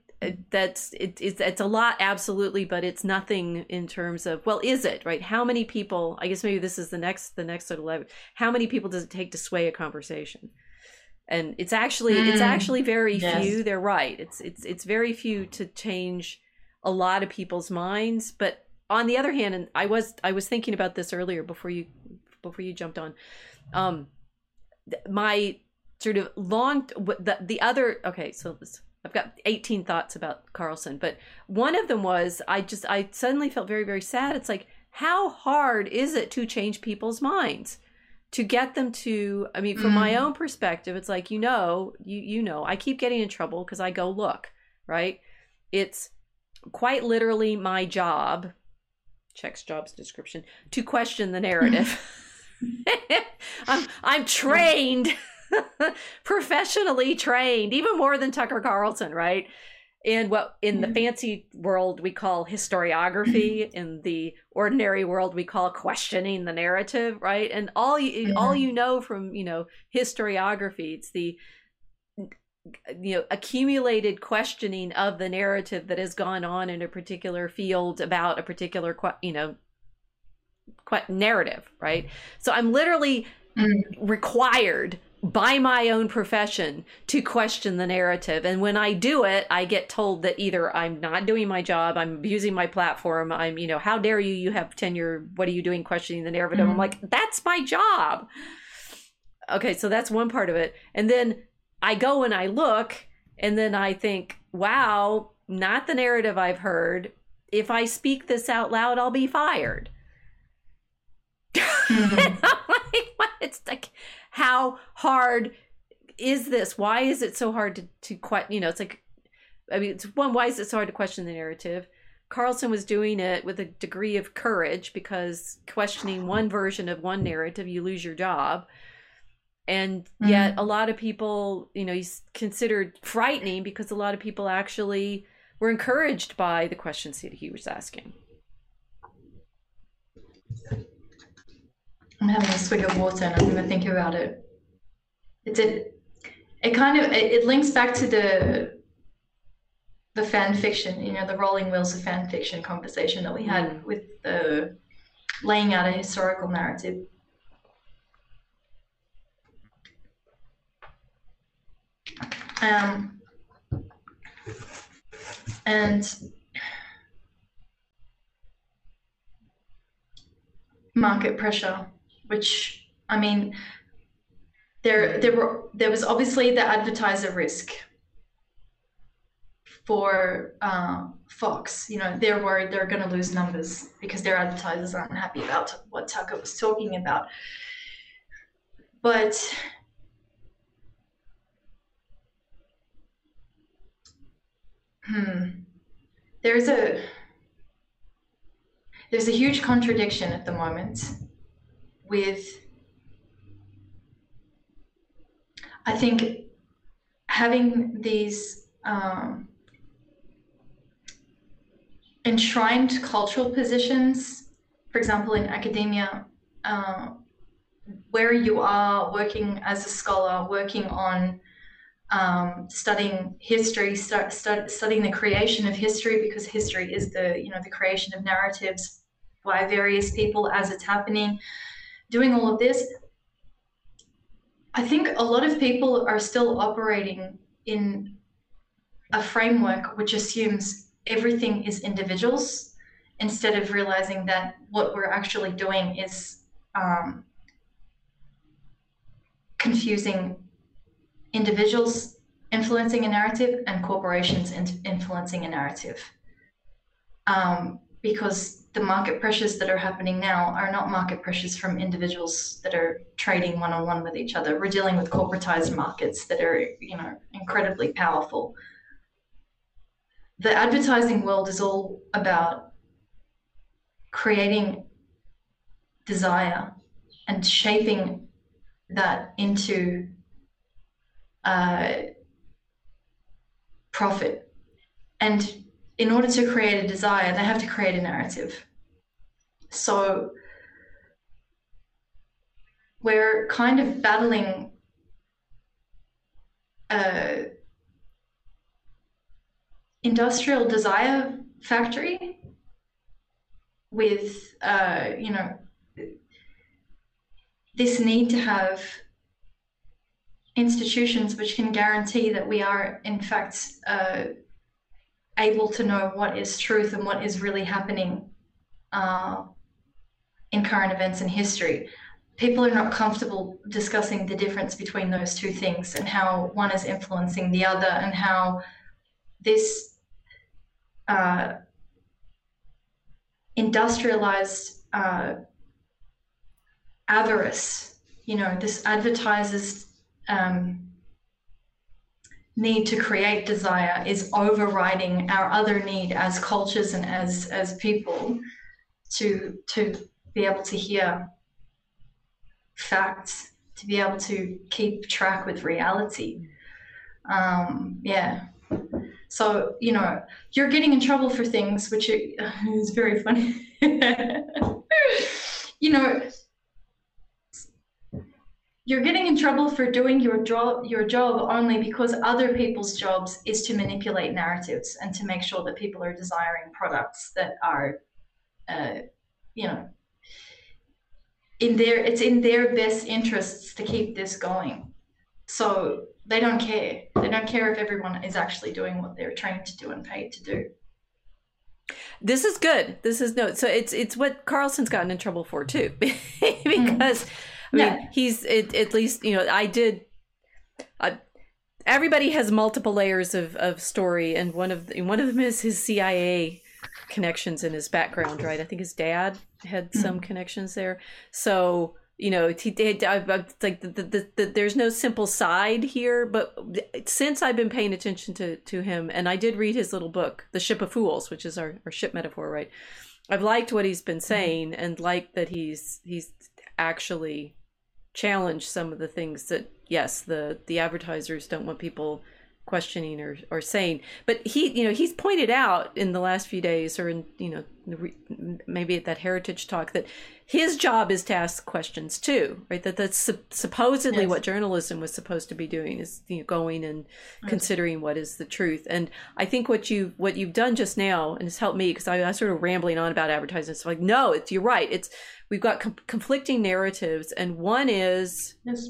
A: that's it, it's it's a lot absolutely but it's nothing in terms of well is it right? How many people i guess maybe this is the next the next sort of level. How many people does it take to sway a conversation? And it's actually it's
B: Mm,
A: actually very
B: yes.
A: few they're right. It's it's it's very few to change a lot of people's minds but on the other hand and i was i was thinking about this earlier before you before you jumped on um th- my sort of long the, the other okay so this, i've got 18 thoughts about carlson but one of them was i just i suddenly felt very very sad. It's like how hard is it to change people's minds? To get them to i mean from my
B: Mm.
A: own perspective it's like you know you you know i keep getting in trouble because i go look right? It's quite literally my job checks jobs description to question the narrative. I'm i'm trained professionally trained even more than tucker carlson right? In what in the fancy world we call historiography in the ordinary world we call questioning the narrative right? And all you all you know from you know historiography it's the you know accumulated questioning of the narrative that has gone on in a particular field about a particular you know narrative right? So i'm literally
B: Mm.
A: required by my own profession to question the narrative and when i do it i get told that either i'm not doing my job i'm abusing my platform i'm you know how dare you you have tenure what are you doing questioning the narrative i'm
B: Mhm.
A: like that's my job okay so that's one part of it and then i go and i look and then i think wow not the narrative i've heard if i speak this out loud i'll be fired
B: Mhm.
A: and I'm like, what? It's like, how hard is this? Why is it so hard to to que- You know, it's like, I mean, it's one. Why is it so hard to question the narrative? Carlson was doing it with a degree of courage because questioning one version of one narrative, you lose your job. And mm-hmm. yet, a lot of people, you know, he's considered frightening because a lot of people actually were encouraged by the questions that he was asking.
B: I'm having a swig of water and I'm going to think about it. It's it, it kind of it, it links back to the the fan fiction, you know, the rolling wheels of fan fiction conversation that we had with the laying out a historical narrative. Um, and market pressure, which I mean, there there were there was obviously the advertiser risk for uh, Fox. You know, they're worried they're going to lose numbers because their advertisers aren't happy about what Tucker was talking about. But hmm, there's a there's a huge contradiction at the moment with I think having these um, enshrined cultural positions, for example, in academia, uh, where you are working as a scholar, working on um, studying history, studying the creation of history, because history is the you know the creation of narratives by various people as it's happening. Doing all of this, I think a lot of people are still operating in a framework which assumes everything is individuals instead of realizing that what we're actually doing is um, confusing individuals influencing a narrative and corporations in- influencing a narrative. Um, because the market pressures that are happening now are not market pressures from individuals that are trading one on one with each other. We're dealing with corporatized markets that are, you know, incredibly powerful. The advertising world is all about creating desire and shaping that into uh, profit. And in order to create a desire, they have to create a narrative. So we're kind of battling a industrial desire factory with uh, you know this need to have institutions which can guarantee that we are in fact uh, able to know what is truth and what is really happening uh, in current events and history. People are not comfortable discussing the difference between those two things and how one is influencing the other and how this uh, industrialized uh, avarice, you know, this advertises um, need to create desire is overriding our other need as cultures and as as people to to be able to hear facts to be able to keep track with reality. Um yeah. So you know you're getting in trouble for things which is very funny. You know you're getting in trouble for doing your job your job only because other people's jobs is to manipulate narratives and to make sure that people are desiring products that are uh, you know in their it's in their best interests to keep this going. So they don't care. They don't care if everyone is actually doing what they're trained to do and paid to do.
A: This is good. This is no so it's it's what carlson's gotten in trouble for too because mm I mean, he's it, at least you know I did. I, everybody has multiple layers of, of story, and one of the, one of them is his CIA connections in his background, right? I think his dad had hmm. some connections there, so you know he did I, I, like the, the, the, there's no simple side here but since i've been paying attention to to him and i did read his little book the ship of fools which is our, our ship metaphor right i've liked what he's been hmm. saying and liked that he's he's actually challenge some of the things that yes the the advertisers don't want people questioning or, or saying. But he you know he's pointed out in the last few days or in you know maybe at that heritage talk that his job is to ask questions too right? That that's supposedly yes. what journalism was supposed to be doing is you know, going and right. considering what is the truth. And i think what you what you've done just now and it's helped me because I, I sort of rambling on about advertising. It's like no it's you're right. It's we've got com- conflicting narratives and one is
B: yes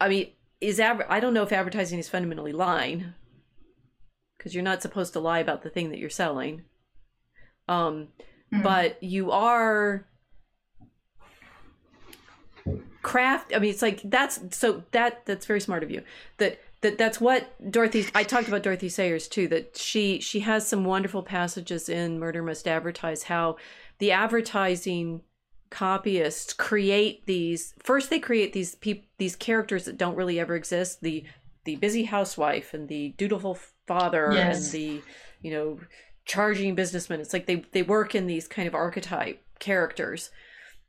A: i mean is adver- I don't know if advertising is fundamentally lying because you're not supposed to lie about the thing that you're selling. Um, mm-hmm. but you are craft. I mean, it's like that's so that that's very smart of you. That that that's what Dorothy I talked about Dorothy Sayers too that she she has some wonderful passages in Murder Must Advertise how the advertising copyists create these first they create these peop, these characters that don't really ever exist the the busy housewife and the dutiful father yes. and the you know charging businessman it's like they they work in these kind of archetype characters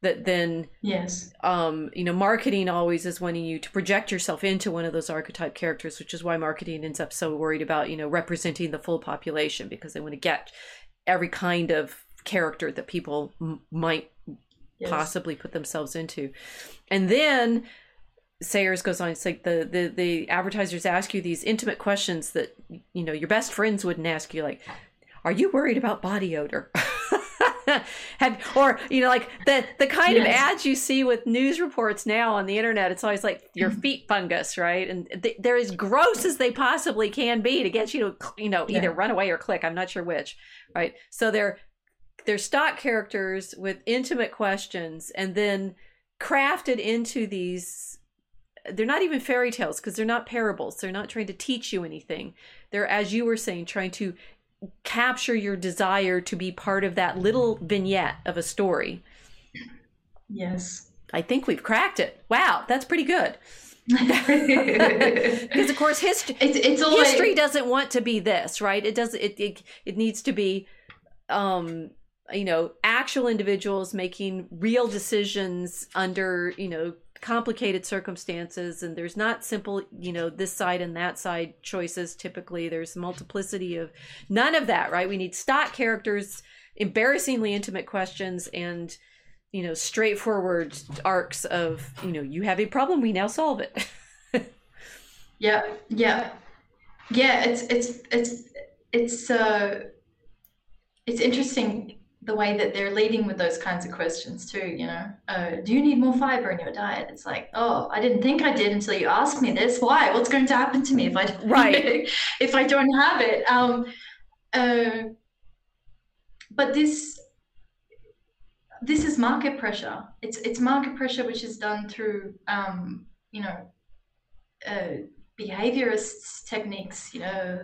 A: that then
B: yes
A: um you know marketing always is wanting you to project yourself into one of those archetype characters which is why marketing ends up so worried about you know representing the full population because they want to get every kind of character that people m- might yes. possibly put themselves into and then Sayers goes on. It's like the, the the advertisers ask you these intimate questions that you know your best friends wouldn't ask you. Like, are you worried about body odor? Have, or you know like the the kind yes. of ads you see with news reports now on the internet it's always like your mm-hmm. feet fungus right and they, they're as gross as they possibly can be to get you to you know either yeah. run away or click i'm not sure which right so they're they're stock characters with intimate questions and then crafted into these they're not even fairy tales because they're not parables they're not trying to teach you anything they're as you were saying trying to capture your desire to be part of that little vignette of a story.
B: Yes.
A: I think we've cracked it. Wow, that's pretty good. because of course history it's, it's history doesn't want to be this, right? It does it it, it needs to be um you know actual individuals making real decisions under you know complicated circumstances and there's not simple you know this side and that side choices typically. There's multiplicity of none of that right? We need stock characters embarrassingly intimate questions and you know straightforward arcs of you know you have a problem we now solve it.
B: Yeah yeah. Yeah it's it's it's it's uh it's interesting the way that they're leading with those kinds of questions too you know? Uh, do you need more fiber in your diet? It's like oh i didn't think i did until you asked me this. Why? What's going to happen to me if i
A: right.
B: if i don't have it? Um uh, but this this is market pressure. It's it's market pressure which is done through um you know uh, behaviorists techniques you know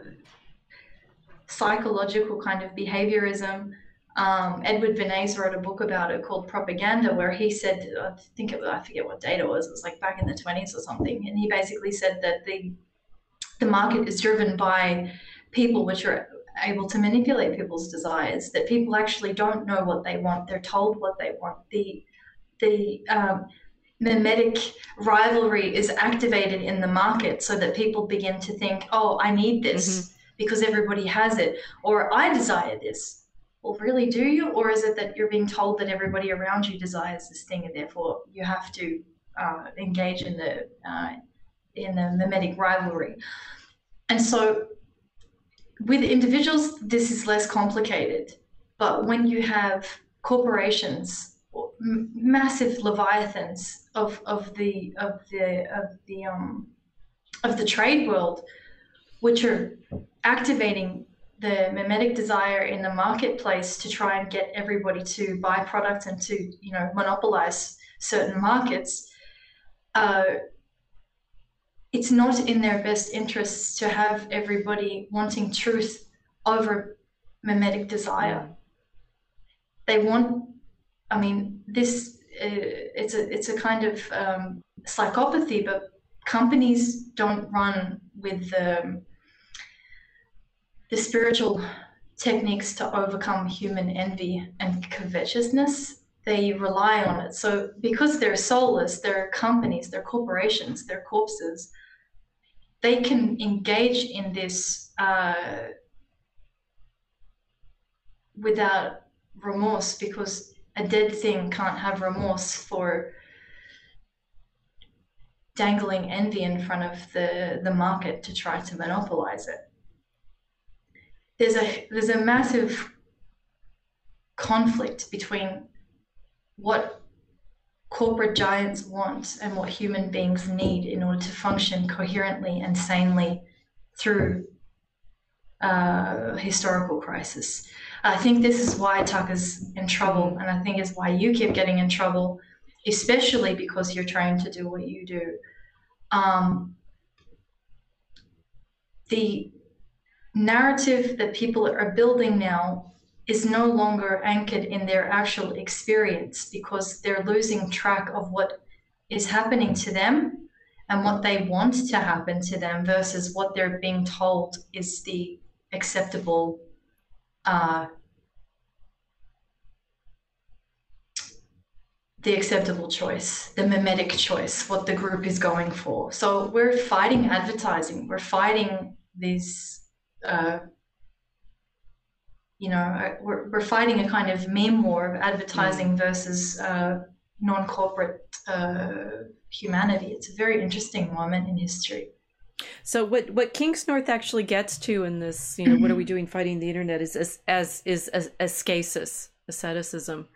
B: psychological kind of behaviorism um, Edward Bernays wrote a book about it called Propaganda, where he said, I think it, was, I forget what date it was, it was like back in the 20s or something. And he basically said that the, the market is driven by people which are able to manipulate people's desires, that people actually don't know what they want. They're told what they want. The, the, um, mimetic rivalry is activated in the market so that people begin to think, oh, I need this mm-hmm. because everybody has it, or I desire this well, really, do you? Or is it that you're being told that everybody around you desires this thing and therefore you have to uh, engage in the uh, in the mimetic rivalry? And so, with individuals, this is less complicated. But when you have corporations, massive leviathans of, of the of the of the um, of the trade world, which are activating the mimetic desire in the marketplace to try and get everybody to buy products and to you know monopolize certain markets uh, it's not in their best interests to have everybody wanting truth over mimetic desire. They want i mean this uh, it's a it's a kind of um, psychopathy but companies don't run with um, the spiritual techniques to overcome human envy and covetousness they rely on it. So because they're soulless they're companies they're corporations they're corpses they can engage in this uh, without remorse because a dead thing can't have remorse for dangling envy in front of the, the market to try to monopolize it there's a there's a massive conflict between what corporate giants want and what human beings need in order to function coherently and sanely through uh, historical crisis. I think this is why Tucker's in trouble, and I think it's why you keep getting in trouble, especially because you're trying to do what you do. Um, the narrative that people are building now is no longer anchored in their actual experience because they're losing track of what is happening to them and what they want to happen to them versus what they're being told is the acceptable uh, the acceptable choice, the mimetic choice, what the group is going for. So we're fighting advertising. We're fighting these uh, you know, we're, we're fighting a kind of meme war of advertising mm. versus uh, non corporate uh, humanity. It's a very interesting moment in history.
A: So what what Kingsnorth actually gets to in this, you know, what are we doing fighting the internet is as as is as, ascesis, asceticism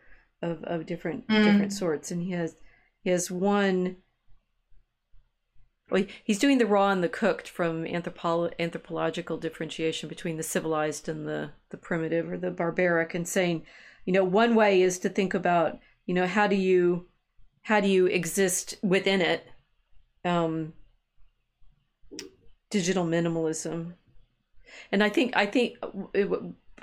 A: of, of different mm. different sorts. And he has he has one well, he's doing the raw and the cooked from anthropo- anthropological differentiation between the civilized and the, the primitive or the barbaric and saying, you know, one way is to think about, you know, how do you how do you exist within it? Um, digital minimalism. And I think I think it,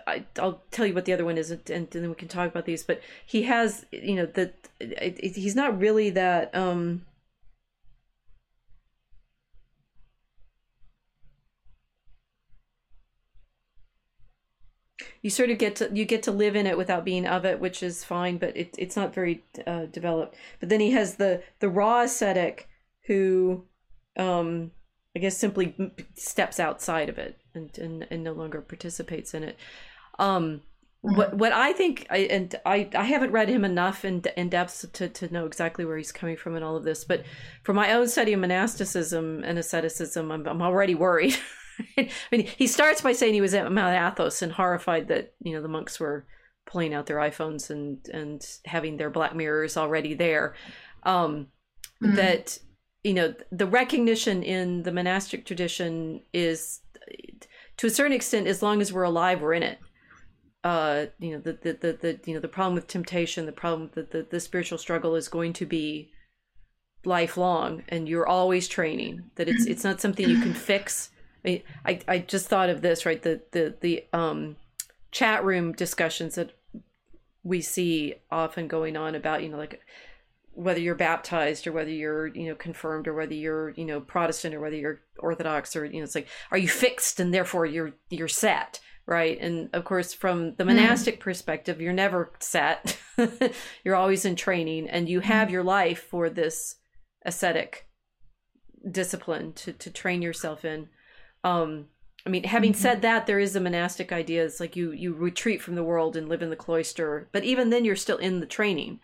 A: I, will tell you what the other one is, and, and, then we can talk about these. But he has, you know, that he's not really that. Um, you sort of get to you get to live in it without being of it, which is fine, but it, it's not very uh, developed. But then he has the the raw ascetic who, um, I guess, simply steps outside of it and and, and no longer participates in it. Um, what what I think, I, and I I haven't read him enough in in depth to to know exactly where he's coming from in all of this, but for my own study of monasticism and asceticism, I'm I'm already worried. I mean, he starts by saying he was at Mount Athos and horrified that you know the monks were pulling out their iPhones and and having their black mirrors already there. Um, mm-hmm. That you know the recognition in the monastic tradition is to a certain extent as long as we're alive we're in it uh you know the the the, the you know the problem with temptation the problem that the, the spiritual struggle is going to be lifelong and you're always training that it's it's not something you can fix I, I, I just thought of this right the the the um chat room discussions that we see often going on about you know like whether you're baptized or whether you're you know confirmed or whether you're you know protestant or whether you're orthodox or you know it's like are you fixed and therefore you're you're set right and of course from the hmm. monastic mm. perspective you're never set you're always in training and you have mm. your life for this ascetic discipline to to train yourself in um i mean having mm-hmm. said that there is a monastic idea. It's like you you retreat from the world and live in the cloister but even then you're still in the training.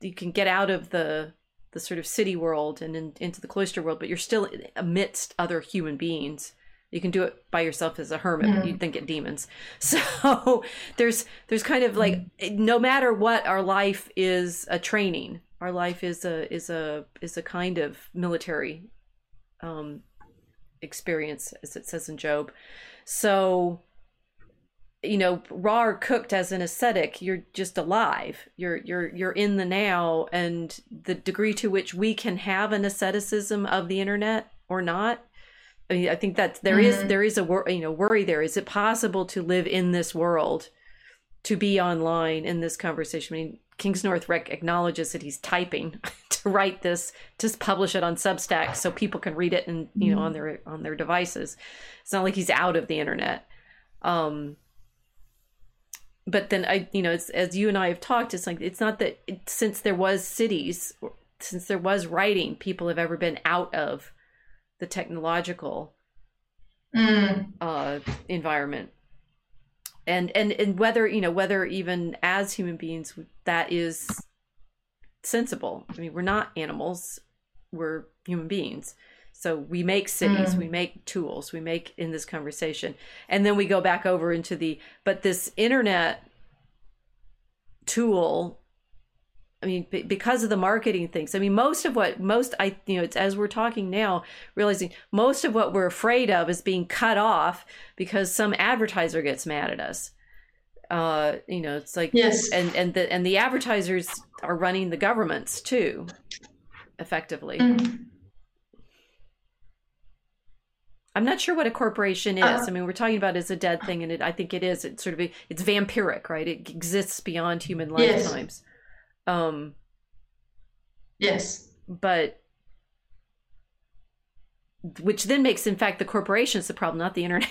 A: You can get out of the the sort of city world and in, into the cloister world but you're still amidst other human beings. You can do it by yourself as a hermit mm-hmm. you'd think it demons. So there's there's kind of like no matter what our life is a training. Our life is a is a is a kind of military um experience, as it says in Job. So, you know, raw or cooked as an ascetic, you're just alive. You're you're you're in the now, and the degree to which we can have an asceticism of the internet or not. I mean, I think that there mm-hmm. is there is a wor- you know worry there. Is it possible to live in this world, to be online in this conversation? I mean, Kingsnorth rec- acknowledges that he's typing to write this to publish it on Substack so people can read it and you know on their on their devices. It's not like he's out of the internet. Um, but then I, you know, it's, as you and I have talked, it's like it's not that it, since there was cities, since there was writing, people have ever been out of the technological mm. uh, environment and and and whether you know whether even as human beings that is sensible. I mean we're not animals. We're human beings. So we make cities mm. we make tools we make in this conversation. And then we go back over into the but this internet tool I mean, because of the marketing things. I mean, most of what most I you know, it's as we're talking now, realizing most of what we're afraid of is being cut off because some advertiser gets mad at us. Uh, you know, it's like
B: yes,
A: and and the and the advertisers are running the governments too, effectively. Mm. I'm not sure what a corporation is.
B: Uh,
A: I mean, we're talking about as a dead thing, and it, I think it is. It's sort of a, it's vampiric, right? It exists beyond human
B: Yes.
A: lifetimes. Um,
B: Yes.
A: but which then makes, in fact, the corporations the problem, not the internet.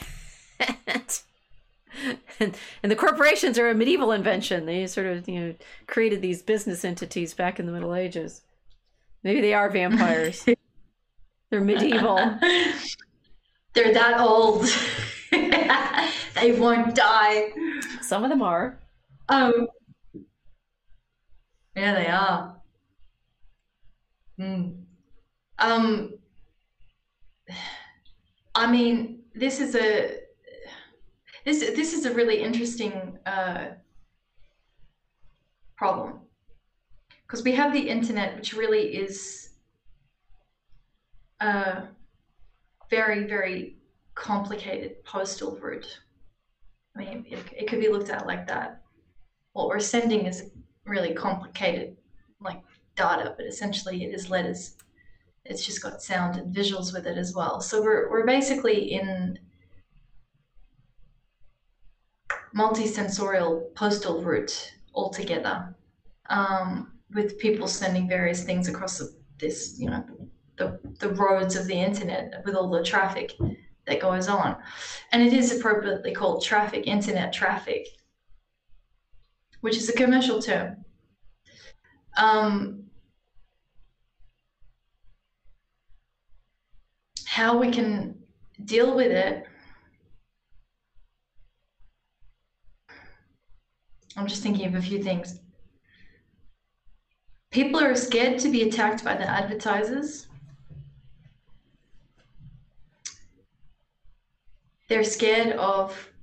A: and, and the corporations are a medieval invention. They sort of you know created these business entities back in the Middle Ages. Maybe they are vampires. They're medieval.
B: They're that old. they won't die.
A: Some of them are.
B: Um. Yeah, they are. Hmm. Um. I mean, this is a this this is a really interesting uh, problem because we have the internet, which really is a very very complicated postal route. I mean, it, it could be looked at like that. What we're sending is really complicated, like data, but essentially it is letters. It's just got sound and visuals with it as well. So we're, we're basically in multi-sensorial postal route altogether, um, with people sending various things across the, this, you know, the, the roads of the internet with all the traffic that goes on. And it is appropriately called traffic, internet traffic, which is a commercial term. Um, how we can deal with it. I'm just thinking of a few things. People are scared to be attacked by the advertisers. They're scared of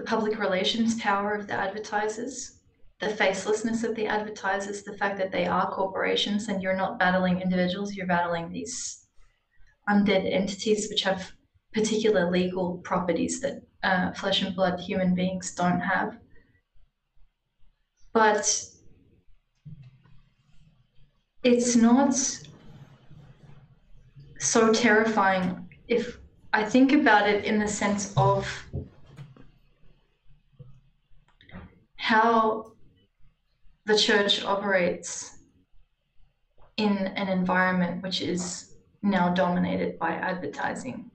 B: the public relations power of the advertisers, the facelessness of the advertisers, the fact that they are corporations and you're not battling individuals, you're battling these undead entities which have particular legal properties that uh, flesh and blood human beings don't have. But it's not so terrifying if I think about it in the sense of how the church operates in an environment which is now dominated by advertising.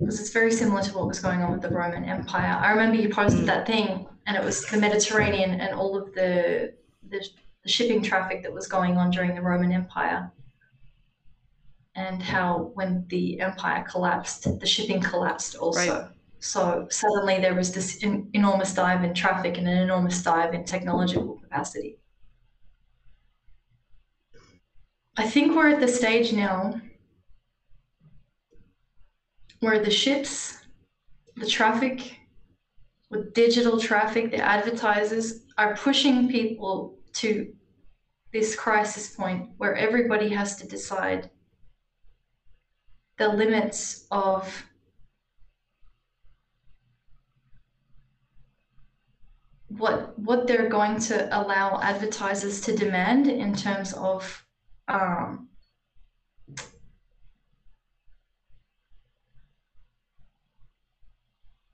B: Because it's very similar to what was going on with the Roman Empire. I remember you posted mm. that thing, and it was the Mediterranean and all of the, the, the shipping traffic that was going on during the Roman Empire and how when the empire collapsed, the shipping collapsed also.
A: Right.
B: So suddenly there was this en- enormous dive in traffic and an enormous dive in technological capacity. I think we're at the stage now where the ships, the traffic, with digital traffic, the advertisers are pushing people to this crisis point where everybody has to decide the limits of what what they're going to allow advertisers to demand in terms of um,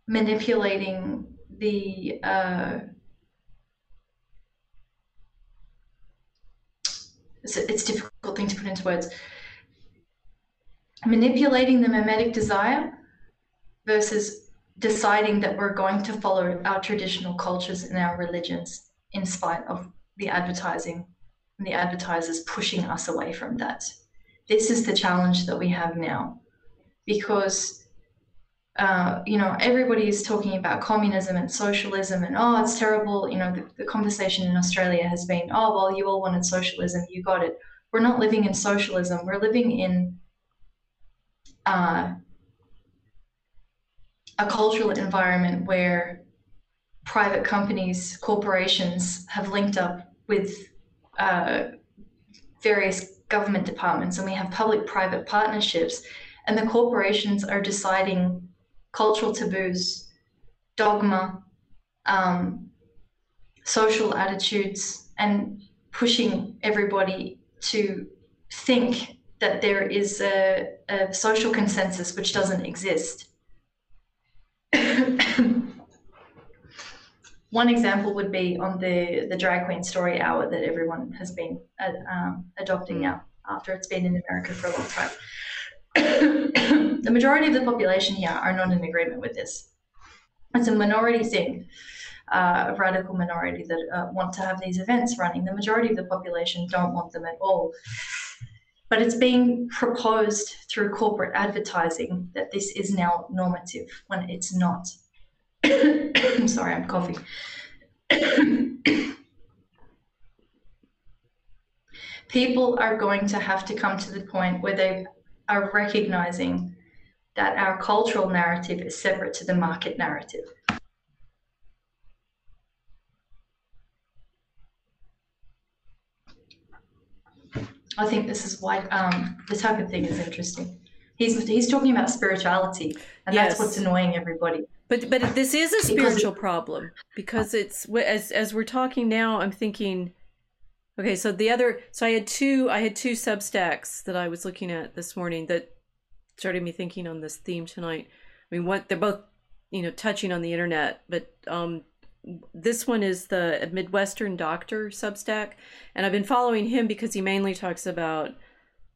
B: manipulating the uh, it's a, it's a difficult thing to put into words. Manipulating the mimetic desire versus deciding that we're going to follow our traditional cultures and our religions in spite of the advertising and the advertisers pushing us away from that. This is the challenge that we have now because. Uh, you know, everybody is talking about communism and socialism, and oh, it's terrible. You know, the, the conversation in Australia has been, oh, well, you all wanted socialism, you got it. We're not living in socialism. We're living in uh, a cultural environment where private companies, corporations have linked up with uh, various government departments, and we have public private partnerships, and the corporations are deciding cultural taboos, dogma, um, social attitudes, and pushing everybody to think that there is a, a social consensus which doesn't exist. One example would be on the, the drag queen story hour that everyone has been uh, um, adopting now after it's been in America for a long time. the majority of the population here are not in agreement with this. It's a minority thing, uh, a radical minority that uh, want to have these events running. The majority of the population don't want them at all. But it's being proposed through corporate advertising that this is now normative when it's not. I'm sorry, I'm coughing. People are going to have to come to the point where they are recognizing that our cultural narrative is separate to the market narrative. I think this is why um, the type of thing is interesting. He's he's talking about spirituality, and yes. that's what's annoying everybody.
A: But but this is a spiritual it, problem because it's as as we're talking now. I'm thinking, okay, so the other so I had two I had two Substacks that I was looking at this morning that started me thinking on this theme tonight. I mean, what they're both you know touching on the internet, but um, this one is the Midwestern Doctor Substack, and I've been following him because he mainly talks about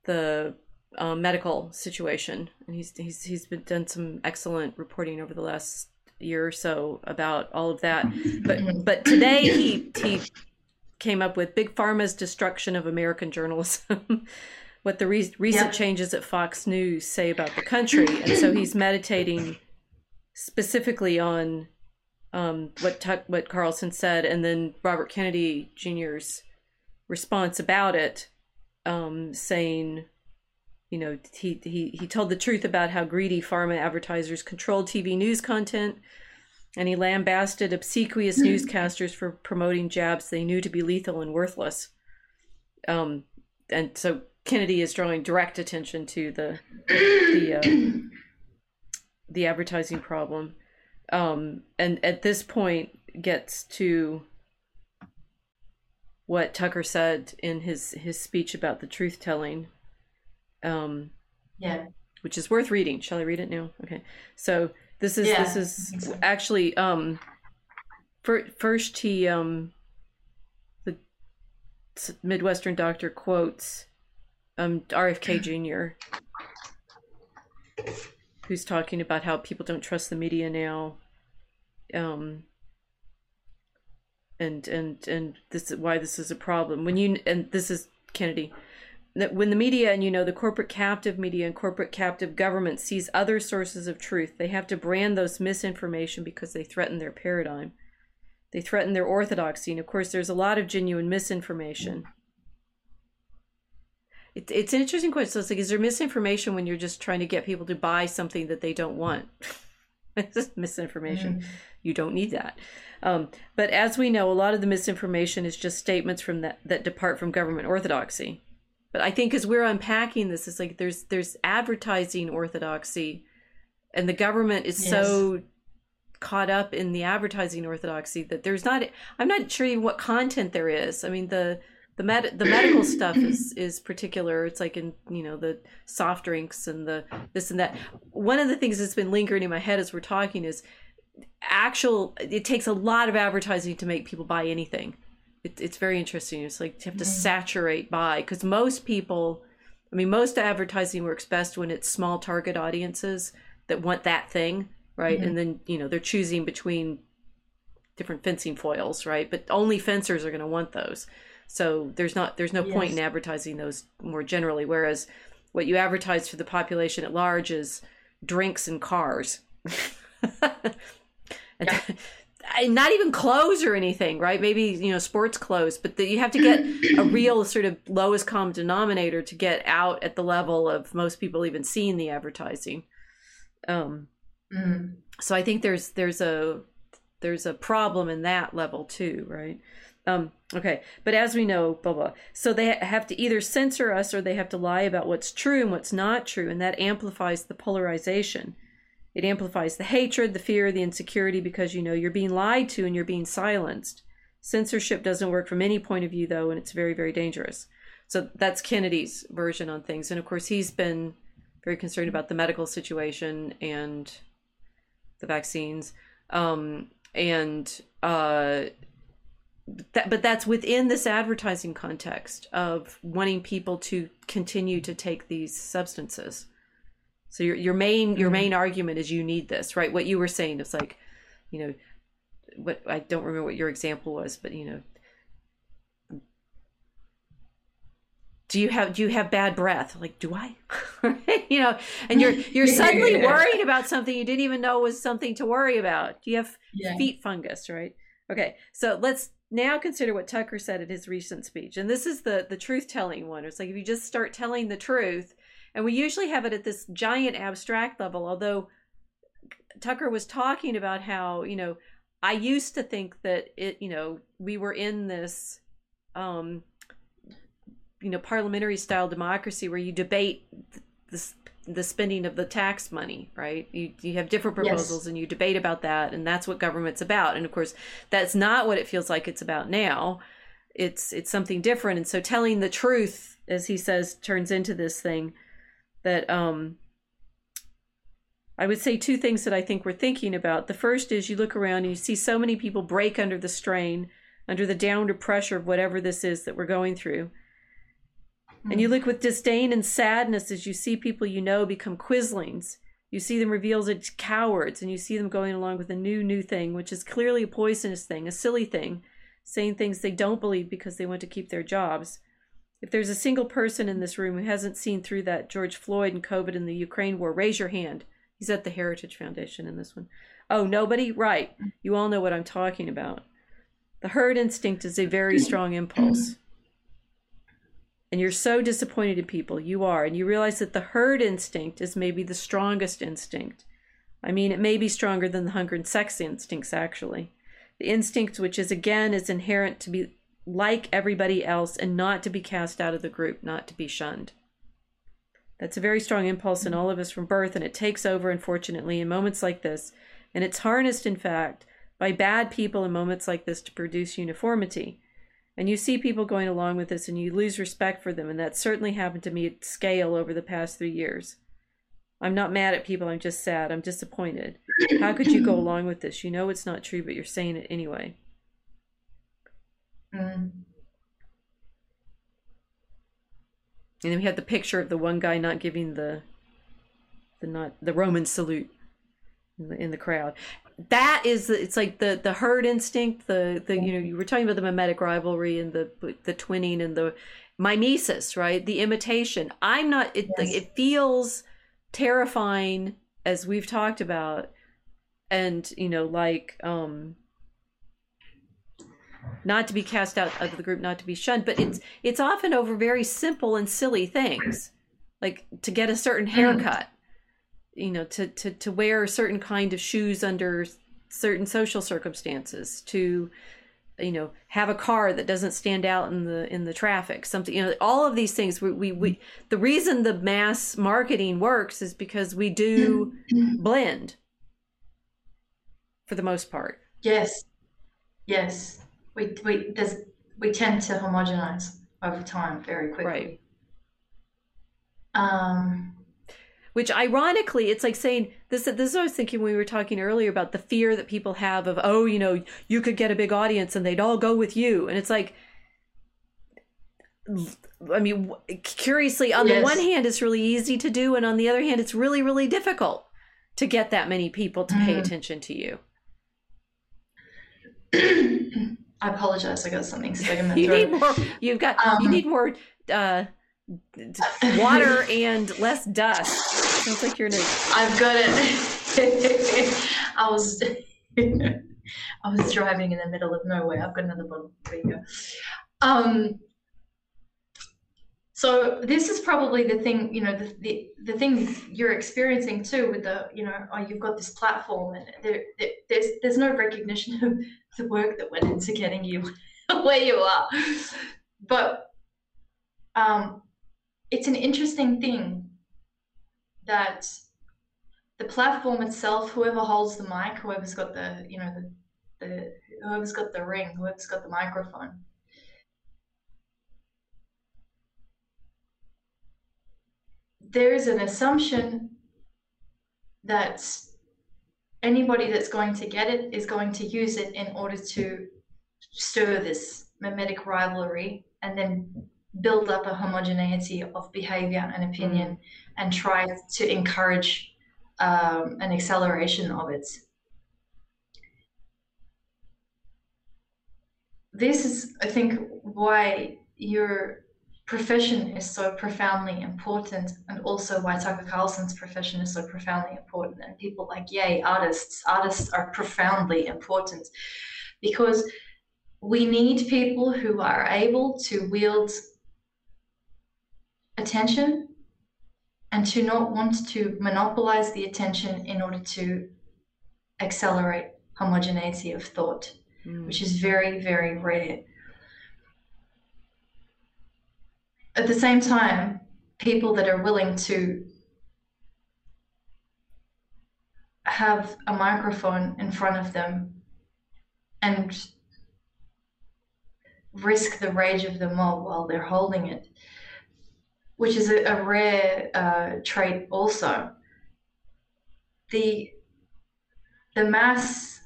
A: the um, medical situation, and he's he's he's been done some excellent reporting over the last year or so about all of that. But but today he he came up with Big Pharma's destruction of American journalism. what the re- recent yeah. changes at Fox News say about the country, and so he's meditating specifically on um, what Tuck, what Carlson said, and then Robert Kennedy Jr.'s response about it, um, saying you know, he, he, he told the truth about how greedy pharma advertisers controlled TV news content, and he lambasted obsequious newscasters for promoting jabs they knew to be lethal and worthless. Um, and so Kennedy is drawing direct attention to the the uh, the advertising problem, um, and at this point gets to what Tucker said in his his speech about the truth telling um,
B: yeah.
A: Which is worth reading. Shall I read it now? Okay. So this is yeah, this is actually um, for, first he um, the Midwestern doctor quotes um RFK Jr. who's talking about how people don't trust the media now. Um, and and and this is why this is a problem. When you and this is Kennedy that when the media and you know the corporate captive media and corporate captive government sees other sources of truth they have to brand those misinformation because they threaten their paradigm. They threaten their orthodoxy. And of course there's a lot of genuine misinformation it, it's an interesting question so it's like is there misinformation when you're just trying to get people to buy something that they don't want it's just misinformation mm. you don't need that um, but as we know a lot of the misinformation is just statements from that that depart from government orthodoxy but I think as we're unpacking this, it's like there's there's advertising orthodoxy, and the government is yes. so caught up in the advertising orthodoxy that there's not. I'm not sure even what content there is. I mean the the med the medical stuff is is particular. It's like in you know the soft drinks and the this and that. One of the things that's been lingering in my head as we're talking is actual. It takes a lot of advertising to make people buy anything it, it's very interesting. It's like you have to mm-hmm. saturate buy because most people, I mean, most advertising works best when it's small target audiences that want that thing, right? Mm-hmm. And then you know they're choosing between different fencing foils, right? But only fencers are going to want those. So there's not there's no yes. point in advertising those more generally. Whereas what you advertise for the population at large is drinks and cars. yeah not even clothes or anything, right? Maybe you know sports clothes, but the, you have to get a real sort of lowest common denominator to get out at the level of most people even seeing the advertising. Um, mm. so I think there's there's a there's a problem in that level too, right? Um, okay, but as we know, blah blah. So they have to either censor us or they have to lie about what's true and what's not true, and that amplifies the polarization. It amplifies the hatred, the fear, the insecurity because you know you're being lied to and you're being silenced. Censorship doesn't work from any point of view, though, and it's very, very dangerous. So that's Kennedy's version on things. And of course, he's been very concerned about the medical situation and the vaccines. Um, and uh, that, but that's within this advertising context of wanting people to continue to take these substances. So your your main your mm-hmm. main argument is you need this, right? What you were saying is like, you know, what I don't remember what your example was, but you know, do you have do you have bad breath like do i you know and you're you're suddenly yeah. worried about something you didn't even know was something to worry about do you have yeah. feet fungus right okay so let's now consider what tucker said at his recent speech and this is the the truth telling one. It's like if you just start telling the truth and we usually have it at this giant abstract level although tucker was talking about how you know i used to think that it you know we were in this um you know parliamentary style democracy where you debate the, the spending of the tax money right you you have different proposals yes. and you debate about that and that's what government's about and of course that's not what it feels like it's about now it's it's something different and so telling the truth as he says turns into this thing that um I would say two things that I think we're thinking about. The first is you look around and you see so many people break under the strain, under the downward pressure of whatever this is that we're going through. And you look with disdain and sadness as you see people you know become quislings. You see them revealed as cowards, and you see them going along with a new, new thing, which is clearly a poisonous thing, a silly thing, saying things they don't believe because they want to keep their jobs. If there's a single person in this room who hasn't seen through that George Floyd and COVID and the Ukraine war, raise your hand. He's at the Heritage Foundation in this one. Oh, nobody? Right. You all know what I'm talking about. The herd instinct is a very strong impulse and you're so disappointed in people, you are, and you realize that the herd instinct is maybe the strongest instinct. I mean, it may be stronger than the hunger and sex instincts, actually. The instinct, which is again, is inherent to be like everybody else and not to be cast out of the group, not to be shunned. That's a very strong impulse in all of us from birth, and it takes over, unfortunately, in moments like this. And it's harnessed, in fact, by bad people in moments like this to produce uniformity. And you see people going along with this and you lose respect for them. And that certainly happened to me at scale over the past three years. I'm not mad at people. I'm just sad. I'm disappointed. How could you go along with this? You know it's not true, but you're saying it anyway. Mm. And then we had the picture of the one guy not giving the the not the Roman salute in the, in the crowd that is it's like the the herd instinct the the you know you were talking about the mimetic rivalry and the the twinning and the mimesis right? The imitation. I'm not it yes. it feels terrifying as we've talked about and you know like um not to be cast out of the group not to be shunned but it's it's often over very simple and silly things. Like to get a certain haircut you know to to to wear a certain kind of shoes under certain social circumstances to you know have a car that doesn't stand out in the in the traffic something you know all of these things. We we, we the reason the mass marketing works is because we do blend for the most part.
B: Yes. Yes. We we there's we tend to homogenize over time very quickly. Right. Um
A: which ironically it's like saying this this is what I was thinking when we were talking earlier about the fear that people have of oh you know you could get a big audience and they'd all go with you and it's like I mean curiously on yes. the one hand it's really easy to do and on the other hand it's really really difficult to get that many people to pay mm. attention to you
B: I apologize I got something stuck in my
A: you Need more, you've got um, you need more uh water and less dust. Sounds like you're in a.
B: I've got it. I was. I was driving in the middle of nowhere. I've got another bottle. There you go. Um, so this is probably the thing, you know, the, the, the thing you're experiencing too with the, you know, oh, you've got this platform and there, there, there's there's no recognition of the work that went into getting you where you are. But um, it's an interesting thing that the platform itself, whoever holds the mic, whoever's got the, you know, the, the whoever's got the ring, whoever's got the microphone, there's an assumption that anybody that's going to get it is going to use it in order to stir this mimetic rivalry and then build up a homogeneity of behavior and opinion mm. and try to encourage um, an acceleration of it. This is, I think, why your profession is so profoundly important, and also why Tucker Carlson's profession is so profoundly important. And people like, yay, artists, artists are profoundly important because we need people who are able to wield attention and to not want to monopolize the attention in order to accelerate homogeneity of thought, mm. which is very, very rare. At the same time, people that are willing to have a microphone in front of them and risk the rage of the mob while they're holding it which is a, a rare uh, trait also. The, the mass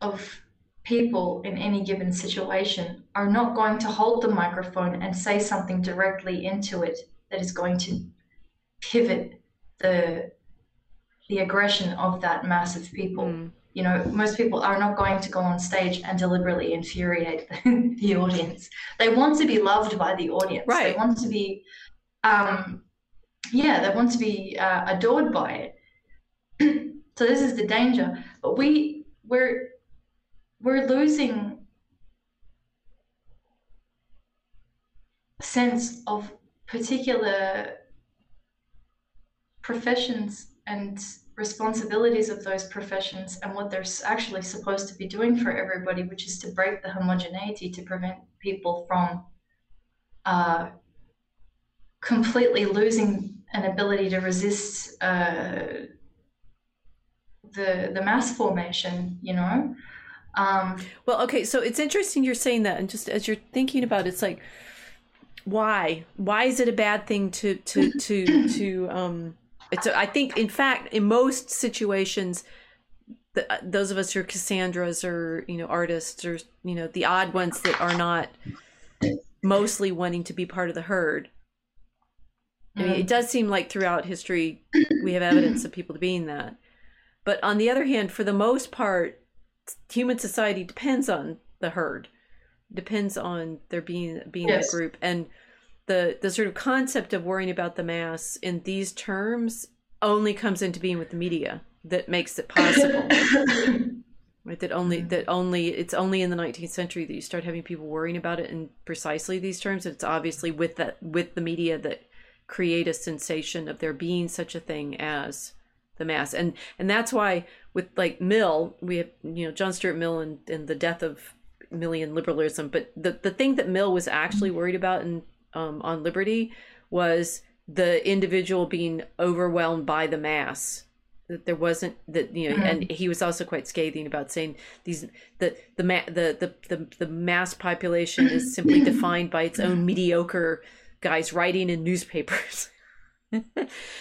B: of people in any given situation are not going to hold the microphone and say something directly into it that is going to pivot the the aggression of that mass of people. Mm. You know, most people are not going to go on stage and deliberately infuriate the, the audience. They want to be loved by the audience.
A: Right.
B: They want to be um, yeah, they want to be uh, adored by it. so this is the danger. But we we're we're losing sense of particular professions and responsibilities of those professions and what they're actually supposed to be doing for everybody, which is to break the homogeneity to prevent people from uh, completely losing an ability to resist uh, the the mass formation. You know. Um,
A: well, okay, so it's interesting you're saying that, and just as you're thinking about it, it's like, why? Why is it a bad thing to to to to um? It's a, I think, in fact, in most situations, the, uh, those of us who are Cassandras or you know artists or you know the odd ones that are not mostly wanting to be part of the herd I mean, it mm. does seem like throughout history we have evidence of people being that. But on the other hand, for the most part, human society depends on the herd, depends on there being being yes. a group, and the the sort of concept of worrying about the mass in these terms only comes into being with the media that makes it possible. right that only that only it's only in the 19th century that you start having people worrying about it in precisely these terms it's obviously with that with the media that create a sensation of there being such a thing as the mass and and that's why with like mill we have you know john stuart mill and, and the death of millian liberalism but the, the thing that mill was actually worried about in um, on liberty was the individual being overwhelmed by the mass that there wasn't that you know mm-hmm. and he was also quite scathing about saying these the the ma- the, the the the mass population is simply defined by its own mediocre guys writing in newspapers.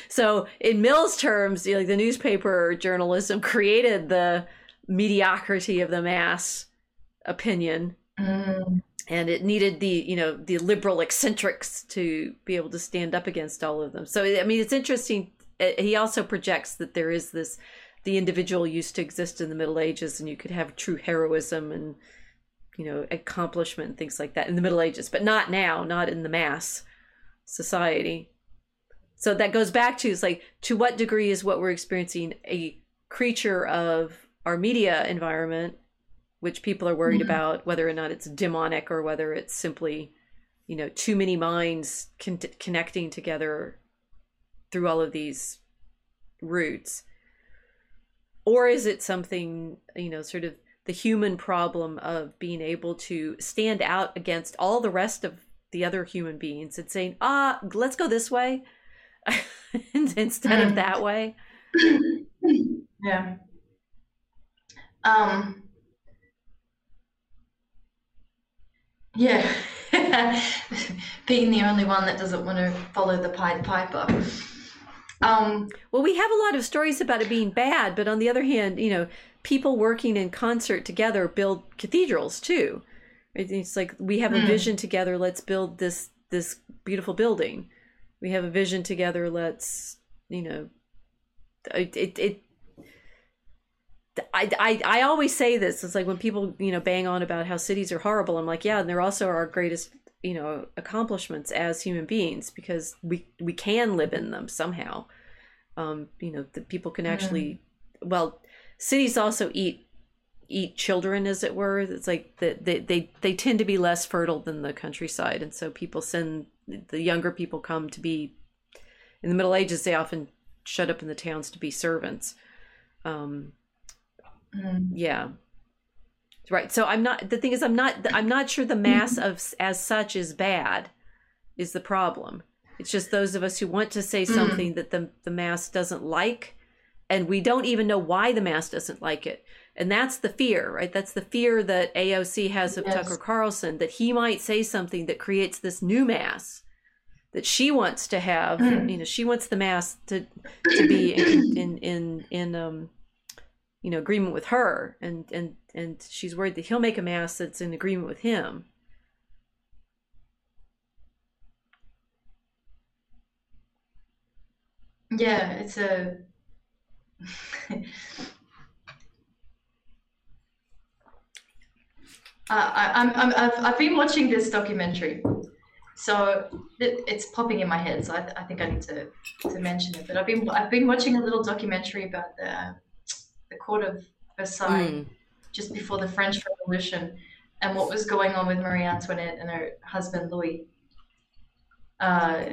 A: so in Mill's terms, you know, like the newspaper journalism created the mediocrity of the mass opinion. Mm. And it needed the, you know, the liberal eccentrics to be able to stand up against all of them. So I mean, it's interesting. Uh, he also projects that there is this, the individual used to exist in the Middle Ages, and you could have true heroism and, you know, accomplishment and things like that in the Middle Ages, but not now, not in the mass society. So that goes back to it's like to what degree is what we're experiencing a creature of our media environment, which people are worried mm-hmm. about whether or not it's demonic or whether it's simply, you know, too many minds con- connecting together through all of these routes, or is it something you know, sort of the human problem of being able to stand out against all the rest of the other human beings and saying, ah, let's go this way instead of that way.
B: Yeah. Um, yeah. Being the only one that doesn't want to follow the Pied Piper. Um,
A: well, we have a lot of stories about it being bad, but on the other hand, you know, people working in concert together build cathedrals too. It's like we have a mm. vision together. Let's build this this beautiful building. We have a vision together. Let's you know, it it. it I, I, I always say this. It's like when people, you know, bang on about how cities are horrible. I'm like, yeah, and they're also our greatest, you know, accomplishments as human beings because we we can live in them somehow. Um, you know, the people can actually, mm. well, cities also eat eat children as it were it's like that they, they they tend to be less fertile than the countryside and so people send the younger people come to be in the middle ages they often shut up in the towns to be servants um mm. yeah right so i'm not the thing is i'm not i'm not sure the mass of as such is bad is the problem it's just those of us who want to say mm. something mm. that the the mass doesn't like and we don't even know why the mass doesn't like it and that's the fear right that's the fear that aoc has of yes. tucker carlson that he might say something that creates this new mass that she wants to have mm. you know she wants the mass to to be in in in, in um you know agreement with her and and and she's worried that he'll make a mass that's in agreement with him
B: yeah it's a Uh, I, I'm, I'm, I've, I've been watching this documentary, so it, it's popping in my head. So I, I think I need to, to mention it. But I've been I've been watching a little documentary about the the court of Versailles mm. just before the French Revolution and what was going on with Marie Antoinette and her husband Louis, uh,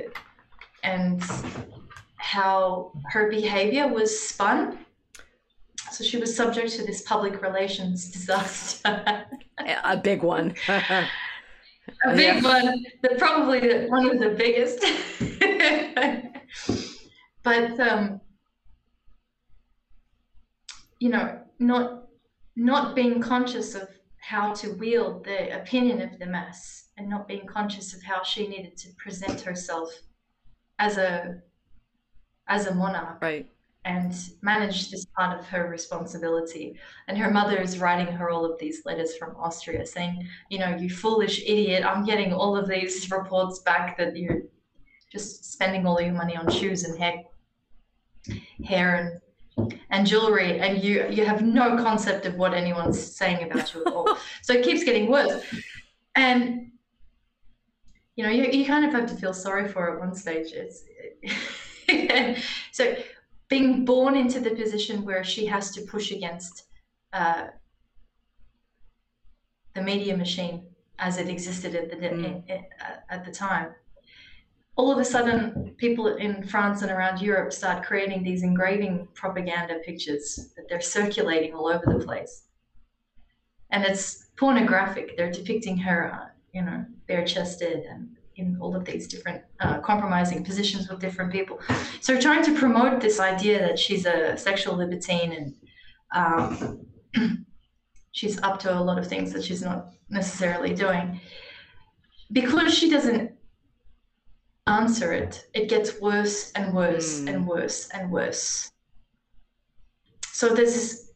B: and how her behavior was spun so she was subject to this public relations disaster.
A: a big one.
B: a big yeah. one, the, probably one of the biggest. but um, you know, not not being conscious of how to wield the opinion of the mass and not being conscious of how she needed to present herself as a as a monarch.
A: Right
B: and manage this part of her responsibility. And her mother is writing her all of these letters from Austria saying, you know, you foolish idiot, I'm getting all of these reports back that you're just spending all your money on shoes and hair, hair and and jewelry, and you you have no concept of what anyone's saying about you at all. so it keeps getting worse. And you know, you, you kind of have to feel sorry for her at one stage. It's so being born into the position where she has to push against uh, the media machine as it existed at the mm. at the time. All of a sudden, people in France and around Europe start creating these engraving propaganda pictures that they're circulating all over the place, and it's pornographic. They're depicting her, uh, you know, bare-chested and in all of these different uh, compromising positions with different people. So trying to promote this idea that she's a sexual libertine and um, she's up to a lot of things that she's not necessarily doing. Because she doesn't answer it, it gets worse and worse mm. and worse and worse. So there's this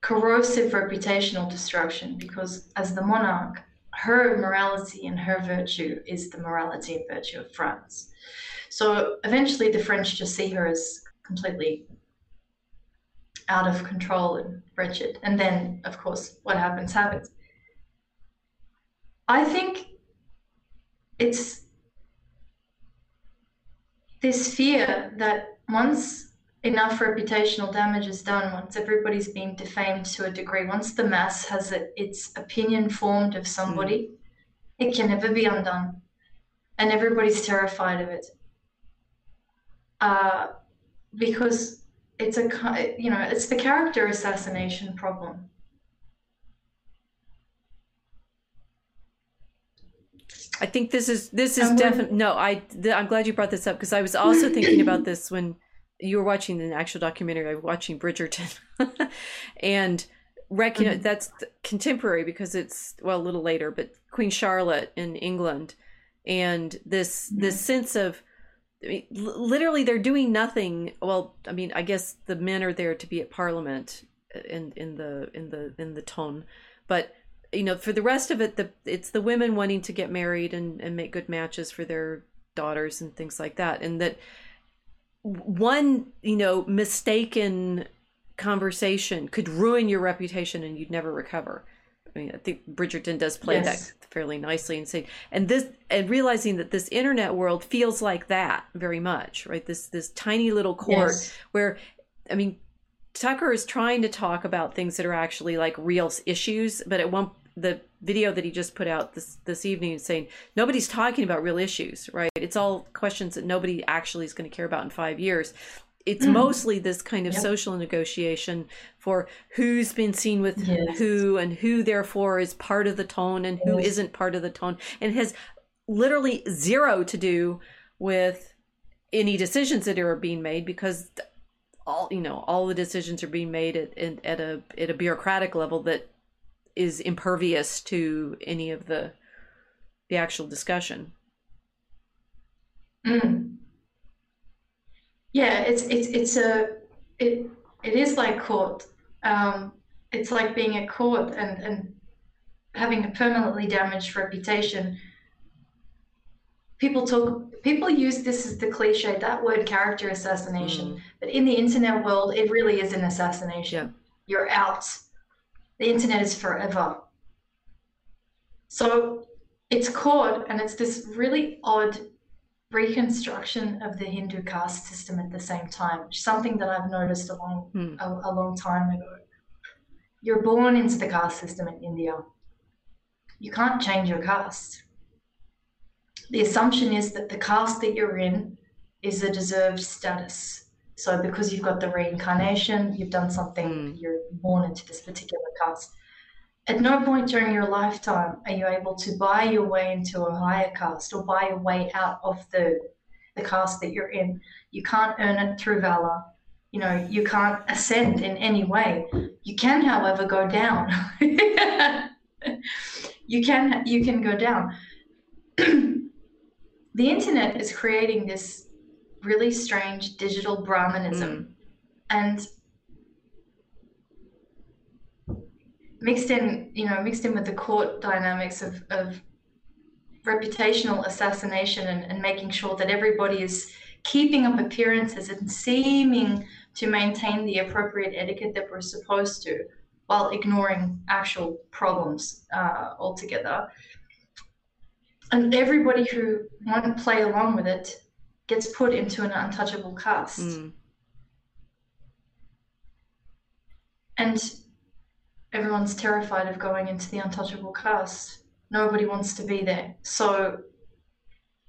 B: corrosive reputational destruction because as the monarch, her morality and her virtue is the morality and virtue of France. So eventually, the French just see her as completely out of control and wretched. And then, of course, what happens happens. I think it's this fear that once enough reputational damage is done once everybody's been defamed to a degree once the mass has a, its opinion formed of somebody mm. it can never be undone and everybody's terrified of it uh, because it's a you know it's the character assassination problem
A: I think this is this is definitely no. I I'm glad you brought this up because I was also thinking about this when you were watching an actual documentary. I was watching Bridgerton, and recognize mm-hmm. that's contemporary because it's well a little later, but Queen Charlotte in England, and this mm-hmm. this sense of I mean, literally, they're doing nothing. Well, I mean, I guess the men are there to be at Parliament uh, in in the in the in the ton, but you know, for the rest of it, the it's the women wanting to get married and and make good matches for their daughters and things like that, and that one you know mistaken conversation could ruin your reputation and you'd never recover. I mean, I think Bridgerton does play yes. that fairly nicely and saying, and this, and realizing that this internet world feels like that very much, right? This this tiny little court yes. where, I mean, Tucker is trying to talk about things that are actually like real issues, but at one the video that he just put out this this evening saying nobody's talking about real issues, right? It's all questions that nobody actually is going to care about in five years it's mm. mostly this kind of yep. social negotiation for who's been seen with yes. who and who therefore is part of the ton and who yes. not part of the ton and has literally zero to do with any decisions that are being made because all you know all the decisions are being made at, at a at a bureaucratic level that is impervious to any of the the actual discussion
B: mm. Yeah, it's it's it's a it it is like court. Um, it's like being at court and and having a permanently damaged reputation. People talk. People use this as the cliche that word character assassination, mm. but in the internet world, it really is an assassination. Yeah. You're out. The internet is forever. So it's court, and it's this really odd reconstruction of the Hindu caste system at the same time, something that I've noticed a long, hmm. a, a long time ago. You're born into the caste system in India. You can't change your caste. The assumption is that the caste that you're in is a deserved status. So because you've got the reincarnation, you've done something, mm. you're born into this particular caste. At no point during your lifetime are you able to buy your way into a higher caste or buy your way out of the, the caste that you're in. You can't earn it through valor. You know, you can't ascend in any way. You can, however, go down. you can you can go down. the internet is creating this really strange digital Brahmanism. Mm. And mixed in, you know, mixed in with the court dynamics of, of reputational assassination and, and making sure that everybody is keeping up appearances and seeming to maintain the appropriate etiquette that we're supposed to while ignoring actual problems uh, altogether. And everybody who won't play along with it gets put into an untouchable caste. Mm. And everyone's terrified of going into the untouchable caste. Nobody wants to be there. So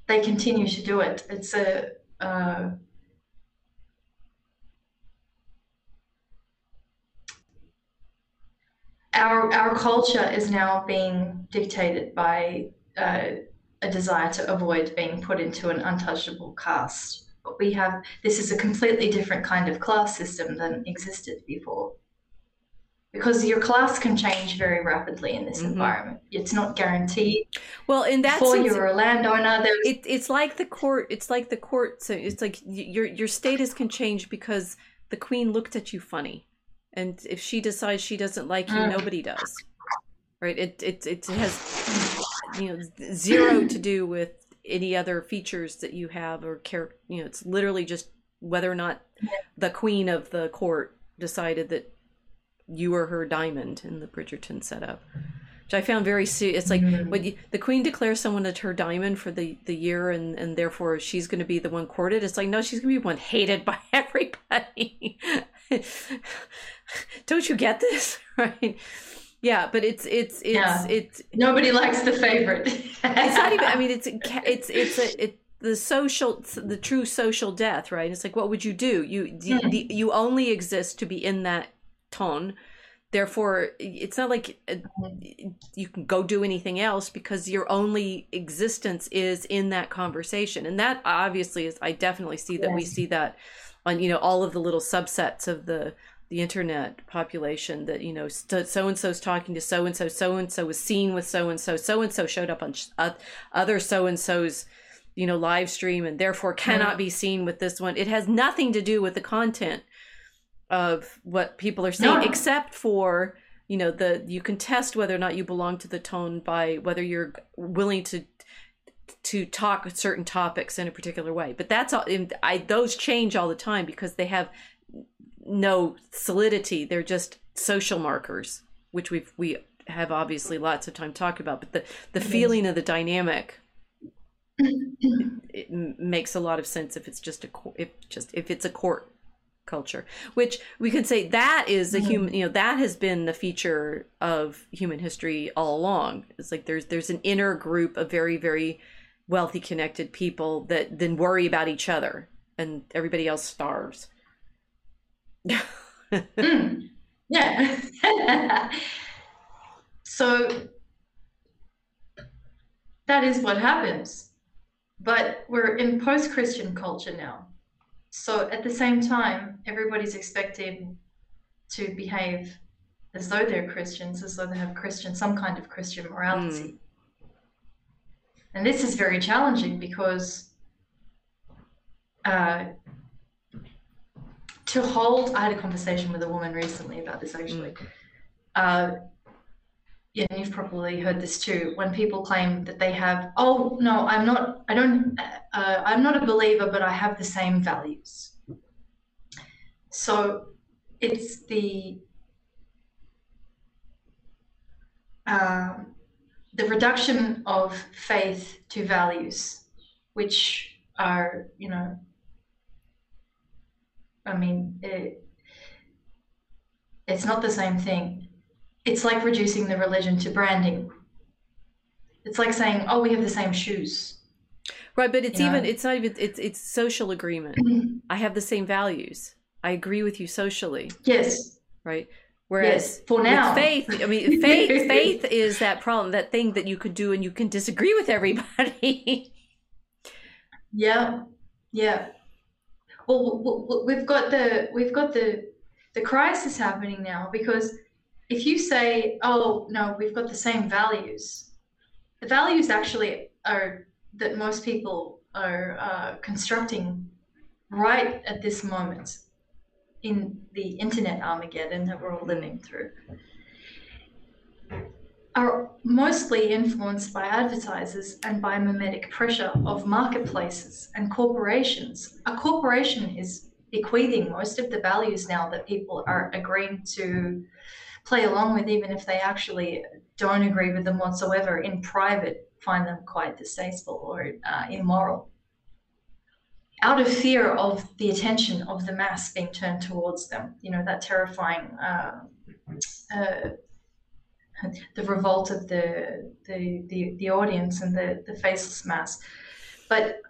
B: they continue to do it. It's a uh, our our culture is now being dictated by uh, a desire to avoid being put into an untouchable caste. But we have this is a completely different kind of class system than existed before because your class can change very rapidly in this mm-hmm. environment. It's not guaranteed.
A: Well, in that
B: before sense, you're a landowner,
A: it, it's like the court. It's like the court. So it's like your your status can change because the queen looked at you funny, and if she decides she doesn't like you, mm. nobody does. Right? It it it has you know zero to do with any other features that you have or care. You know, it's literally just whether or not the queen of the court decided that you are her diamond in the Bridgerton setup, which I found very. It's like mm-hmm. when you, the queen declares someone as her diamond for the the year, and and therefore she's going to be the one courted. It's like no, she's going to be one hated by everybody. Don't you get this right? Yeah, but it's it's it's yeah. it's
B: nobody likes the favorite.
A: it's not even. I mean, it's it's it's a it the social the true social death right it's like what would you do you you, hmm. you only exist to be in that ton therefore it's not like uh, you can go do anything else because your only existence is in that conversation and that obviously is i definitely see that yes. we see that on you know all of the little subsets of the the internet population that you know so and so's talking to so and so so and so was seen with so and so so and so showed up on sh- uh, other so and so's you know live stream and therefore cannot be seen with this one. It has nothing to do with the content of what people are saying
B: No.
A: except for you know the you can test whether or not you belong to the ton by whether you're willing to to talk certain topics in a particular way. But that's all i those change all the time because they have no solidity. They're just social markers which we've we have obviously lots of time talking about but the the feeling of the dynamic it m- makes a lot of sense if it's just a if just if it's a court culture which we could say that is a human mm-hmm. you know that has been the feature of human history all along. It's like there's there's an inner group of very very wealthy connected people that then worry about each other and everybody else starves
B: Mm, yeah. so that is what happens. But we're in post Christian culture now. So at the same time, everybody's expected to behave as though they're Christians, as though they have Christian, some kind of Christian morality. And this is very challenging because uh, to hold, I had a conversation with a woman recently about this actually. Uh, yeah, you've probably heard this too. When people claim that they have, oh no, I'm not, I don't, uh, I'm not a believer, but I have the same values. So it's the um, the reduction of faith to values, which are, you know, I mean, it, it's not the same thing. It's like reducing the religion to branding. It's like saying, "Oh, we have the same shoes."
A: right but it's
B: You
A: even
B: know?
A: it's not even it's it's social agreement i have the same values i agree with you socially
B: yes,
A: right whereas
B: yes. For now,
A: faith i mean faith faith is that problem that thing that you could do and you can disagree with everybody
B: Yeah, yeah. Well, we've got the we've got the the crisis happening now because if you say, "Oh no, we've got the same values," the values actually are that most people are uh, constructing right at this moment in the internet Armageddon that we're all living through are mostly influenced by advertisers and by mimetic pressure of marketplaces and corporations. A corporation is bequeathing most of the values now that people are agreeing to play along with, even if they actually don't agree with them whatsoever in private, find them quite distasteful or uh, immoral. Out of fear of the attention of the mass being turned towards them, you know, that terrifying uh, uh, the revolt of the the the, the audience and the the faceless mass. But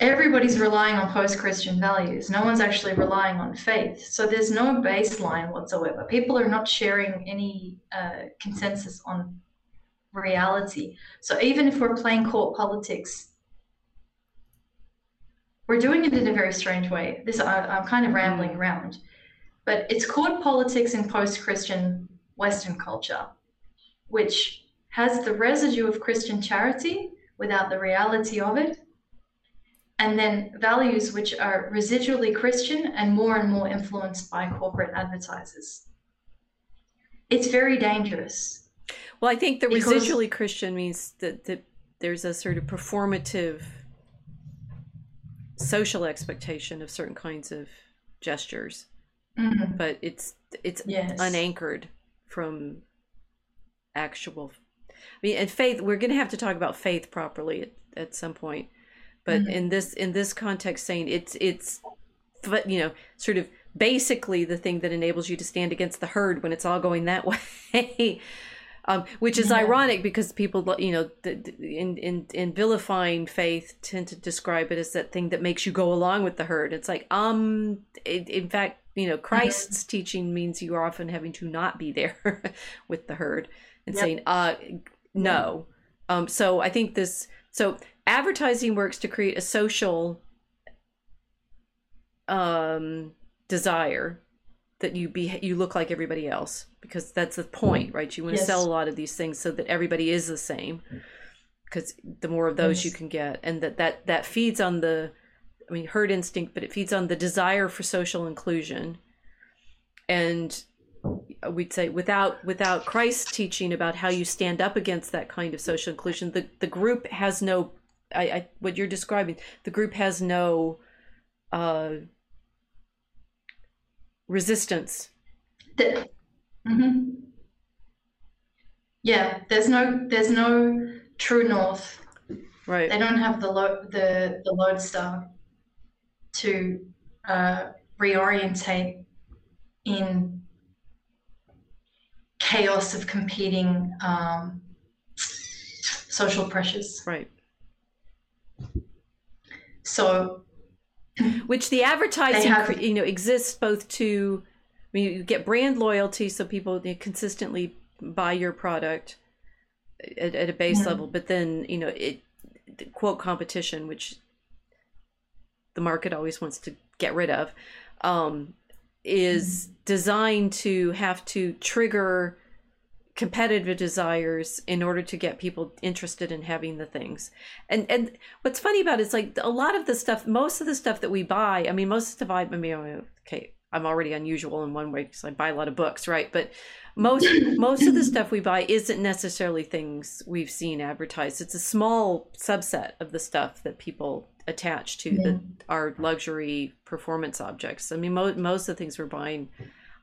B: everybody's relying on post-christian values. No one's actually relying on faith. So there's no baseline whatsoever. People are not sharing any uh, consensus on reality. So even if we're playing court politics we're doing it in a very strange way. This I, i'm kind of rambling around. But it's court politics in post-christian Western culture, which has the residue of Christian charity without the reality of it, and then values which are residually Christian and more and more influenced by corporate advertisers. It's very dangerous.
A: well i think the residually christian means that, that there's a sort of performative social expectation of certain kinds of gestures
B: Mhm.
A: but it's it's
B: Yes.
A: unanchored from actual i mean and faith we're going to have to talk about faith properly at, at some point but
B: Mhm.
A: in this in this context saying it's it's but you know sort of basically the thing that enables you to stand against the herd when it's all going that way um, which is
B: Yeah.
A: ironic because people you know in, in in vilifying faith tend to describe it as that thing that makes you go along with the herd. It's like um it, in fact you know christ's teaching means you are often having to not be there with the herd and
B: Yep.
A: saying uh no. Um so i think this so advertising works to create a social um desire that you be you look like everybody else because that's the point right you want to
B: Yes.
A: sell a lot of these things so that everybody is the same because the more of those
B: Yes.
A: you can get and that that that feeds on the i mean herd instinct but it feeds on the desire for social inclusion and we'd say without without christ's teaching about how you stand up against that kind of social inclusion the the group has no i, I what you're describing the group has no uh resistance
B: The- Mhm. Yeah, there's no there's no true north.
A: right
B: They don't have the lo- the the lodestar to uh, reorientate in chaos of competing um, social pressures.
A: right
B: So
A: which the advertising
B: have-
A: you know exists both to I mean, you get brand loyalty so people consistently buy your product at, at a base
B: Mhm.
A: level but then you know it quote competition which the market always wants to get rid of um, is designed to have to trigger competitive desires in order to get people interested in having the things. And and what's funny about it is like a lot of the stuff, most of the stuff that we buy. I mean, most of the stuff I, I mean, oh, okay, I'm already unusual in one way because I buy a lot of books, right? But most most of the stuff we buy isn't necessarily things we've seen advertised. It's a small subset of the stuff that people attach to
B: Yeah.
A: that are luxury performance objects. I mean, mo- most of the things we're buying.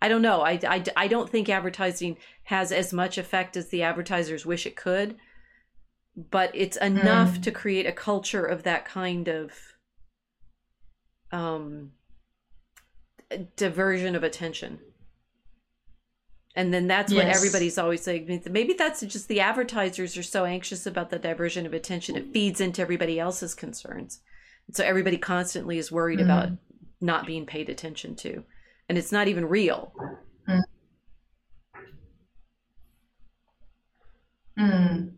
A: I don't know. I, I, I don't think advertising has as much effect as the advertisers wish it could, but it's enough
B: Mm.
A: to create a culture of that kind of um, diversion of attention. And then that's what everybody's always saying. Maybe that's just the advertisers are so anxious about the diversion of attention. It feeds into everybody else's concerns. And so everybody constantly is worried
B: Mm.
A: about not being paid attention to. And it's not even real.
B: mm,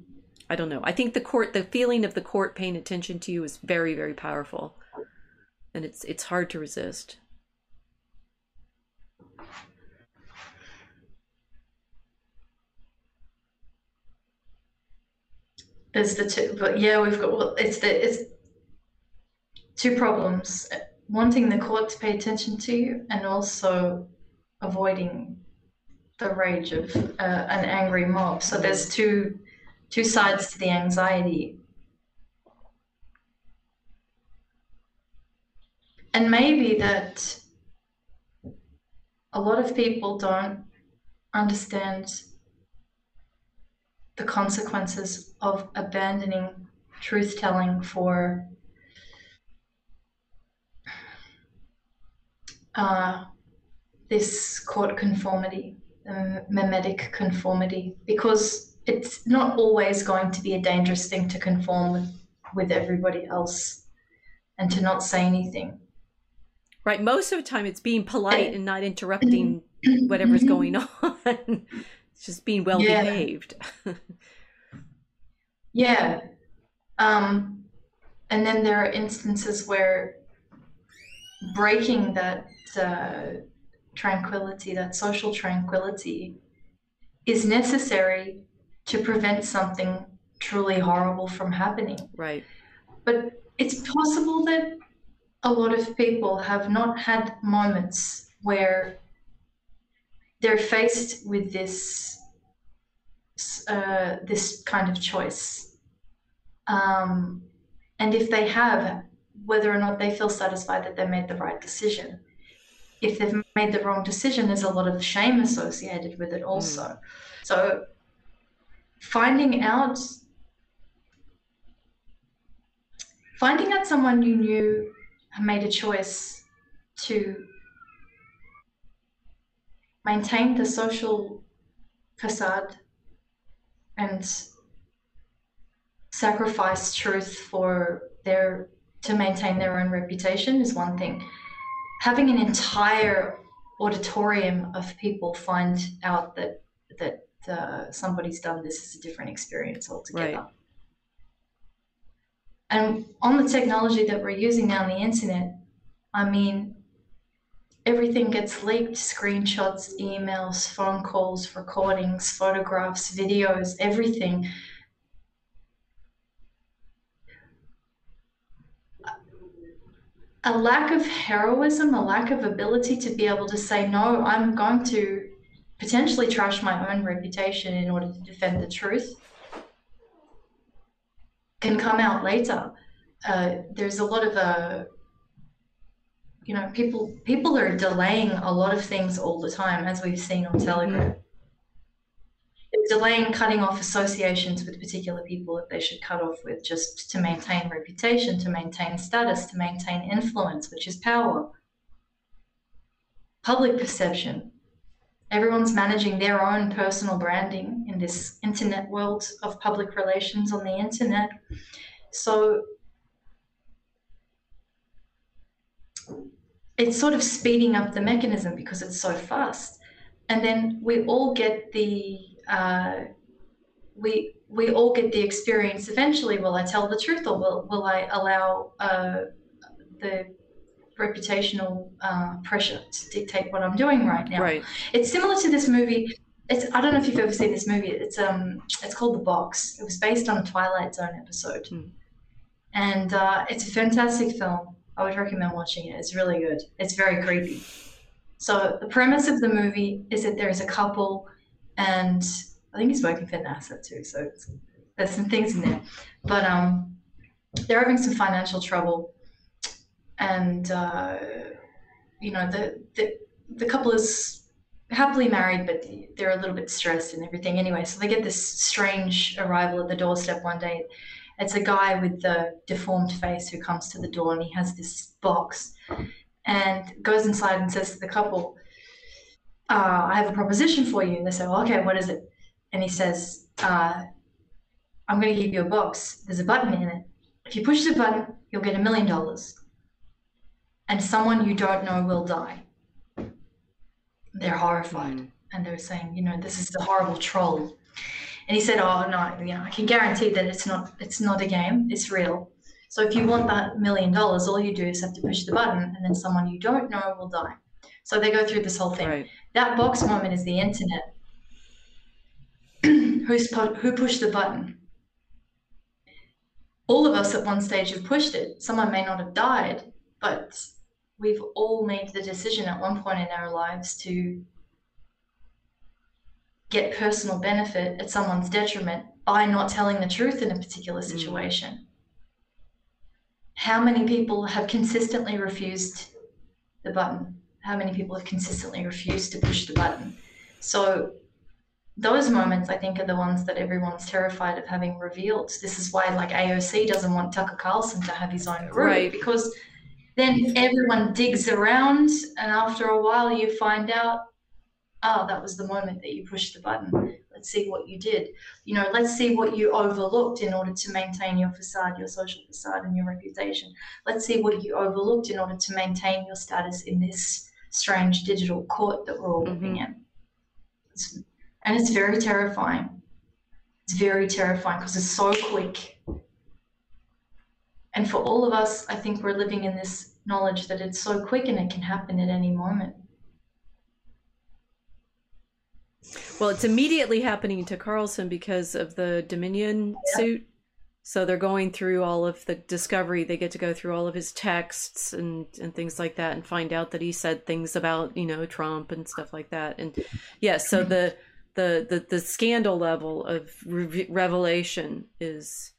A: I don't know. I think the court, the feeling of the court paying attention to you is very, very powerful, and it's it's hard to resist.
B: there's the two, but yeah, we've got well, it's the it's two problems: wanting the court to pay attention to you, and also avoiding the rage of uh, an angry mob. So there's two two sides to the anxiety. And maybe that a lot of people don't understand the consequences of abandoning truth telling for uh, this court conformity, um, mimetic conformity, because it's not always going to be a dangerous thing to conform with, with everybody else and to not say anything.
A: Right. Most of the time, it's being polite and not interrupting whatever's going on. it's just being well
B: Yeah.
A: behaved.
B: Yeah. Um, and then there are instances where breaking that uh, tranquility, that social tranquility, is necessary to prevent something truly horrible from happening.
A: right.
B: But it's possible that a lot of people have not had moments where they're faced with this uh, this kind of choice. Um, and if they have, whether or not they feel satisfied that they made the right decision. If they've made the wrong decision, there's a lot of shame associated with it also. Mm. So finding out finding out someone you knew made a choice to maintain the social facade and sacrifice truth for their to maintain their own reputation is one thing having an entire auditorium of people find out that that uh, somebody's done this is a different experience altogether
A: Right.
B: and on the technology that we're using now on the internet, I mean, everything gets leaked screenshots, emails, phone calls, recordings, photographs, videos, everything. A lack of heroism, a lack of ability to be able to say, no, I'm going to potentially trash my own reputation in order to defend the truth can come out later. Uh, there's a lot of uh, you know people people are delaying a lot of things all the time, as we've seen on Telegram. Delaying cutting off associations with particular people that they should cut off with just to maintain reputation, to maintain status, to maintain influence, which is power. Public perception, everyone's managing their own personal branding in this internet world of public relations on the internet. So it's sort of speeding up the mechanism because it's so fast. And then we all get the uh, we we all get the experience eventually. Will I tell the truth or will will I allow uh, the reputational uh, pressure to dictate what I'm doing right now.
A: Right.
B: It's similar to this movie. It's I don't know if you've ever seen this movie. It's um it's called The Box. It was based on a Twilight Zone episode, mm. and uh, it's a fantastic film. I would recommend watching it. It's really good. It's very creepy. So the premise of the movie is that there is a couple, and I think he's working for NASA too. So there's some things in there, but um, they're having some financial trouble and uh, you know the, the the couple is happily married, but they're a little bit stressed and everything. Anyway, so they get this strange arrival at the doorstep one day. It's a guy with the deformed face who comes to the door, and he has this box, and goes inside and says to the couple, uh, "I have a proposition for you." And they say, well, "Okay, what is it?" And he says, uh, "I'm going to give you a box. There's a button in it. If you push the button, you'll get a million dollars." and someone you don't know will die. They're horrified mm. and they're saying, you know, this is a horrible troll. And he said, "Oh no, you know, I can guarantee that it's not it's not a game. It's real. So if you want that million dollars, all you do is have to push the button, and then someone you don't know will die." So they go through this whole thing. Right. That box moment is the internet. Who's who pushed the button? All of us at one stage have pushed it. Someone may not have died, but we've all made the decision at one point in our lives to get personal benefit at someone's detriment by not telling the truth in a particular mm. situation. Mm. How many people have consistently refused the button? How many people have consistently refused to push the button? So, those moments, I think, are the ones that everyone's terrified of having revealed. This is why, like, AOC doesn't want Tucker Carlson to have his own group right. because then everyone digs around, and after a while, you find out, oh, that was the moment that you pushed the button. Let's see what you did. You know, let's see what you overlooked in order to maintain your facade, your social facade, and your reputation. Let's see what you overlooked in order to maintain your status in this strange digital court that we're all mm-hmm. living in. It's, and it's very terrifying. It's very terrifying because it's so quick and for all of us, I think we're living in this knowledge that it's so quick and it can happen at any moment.
A: Well, it's immediately happening to Carlson because of the Dominion yeah. suit. So they're going through all of the discovery. They get to go through all of his texts and, and things like that and find out that he said things about, you know, Trump and stuff like that. And yes, yeah, so mm-hmm. the, the, the, the scandal level of re- revelation is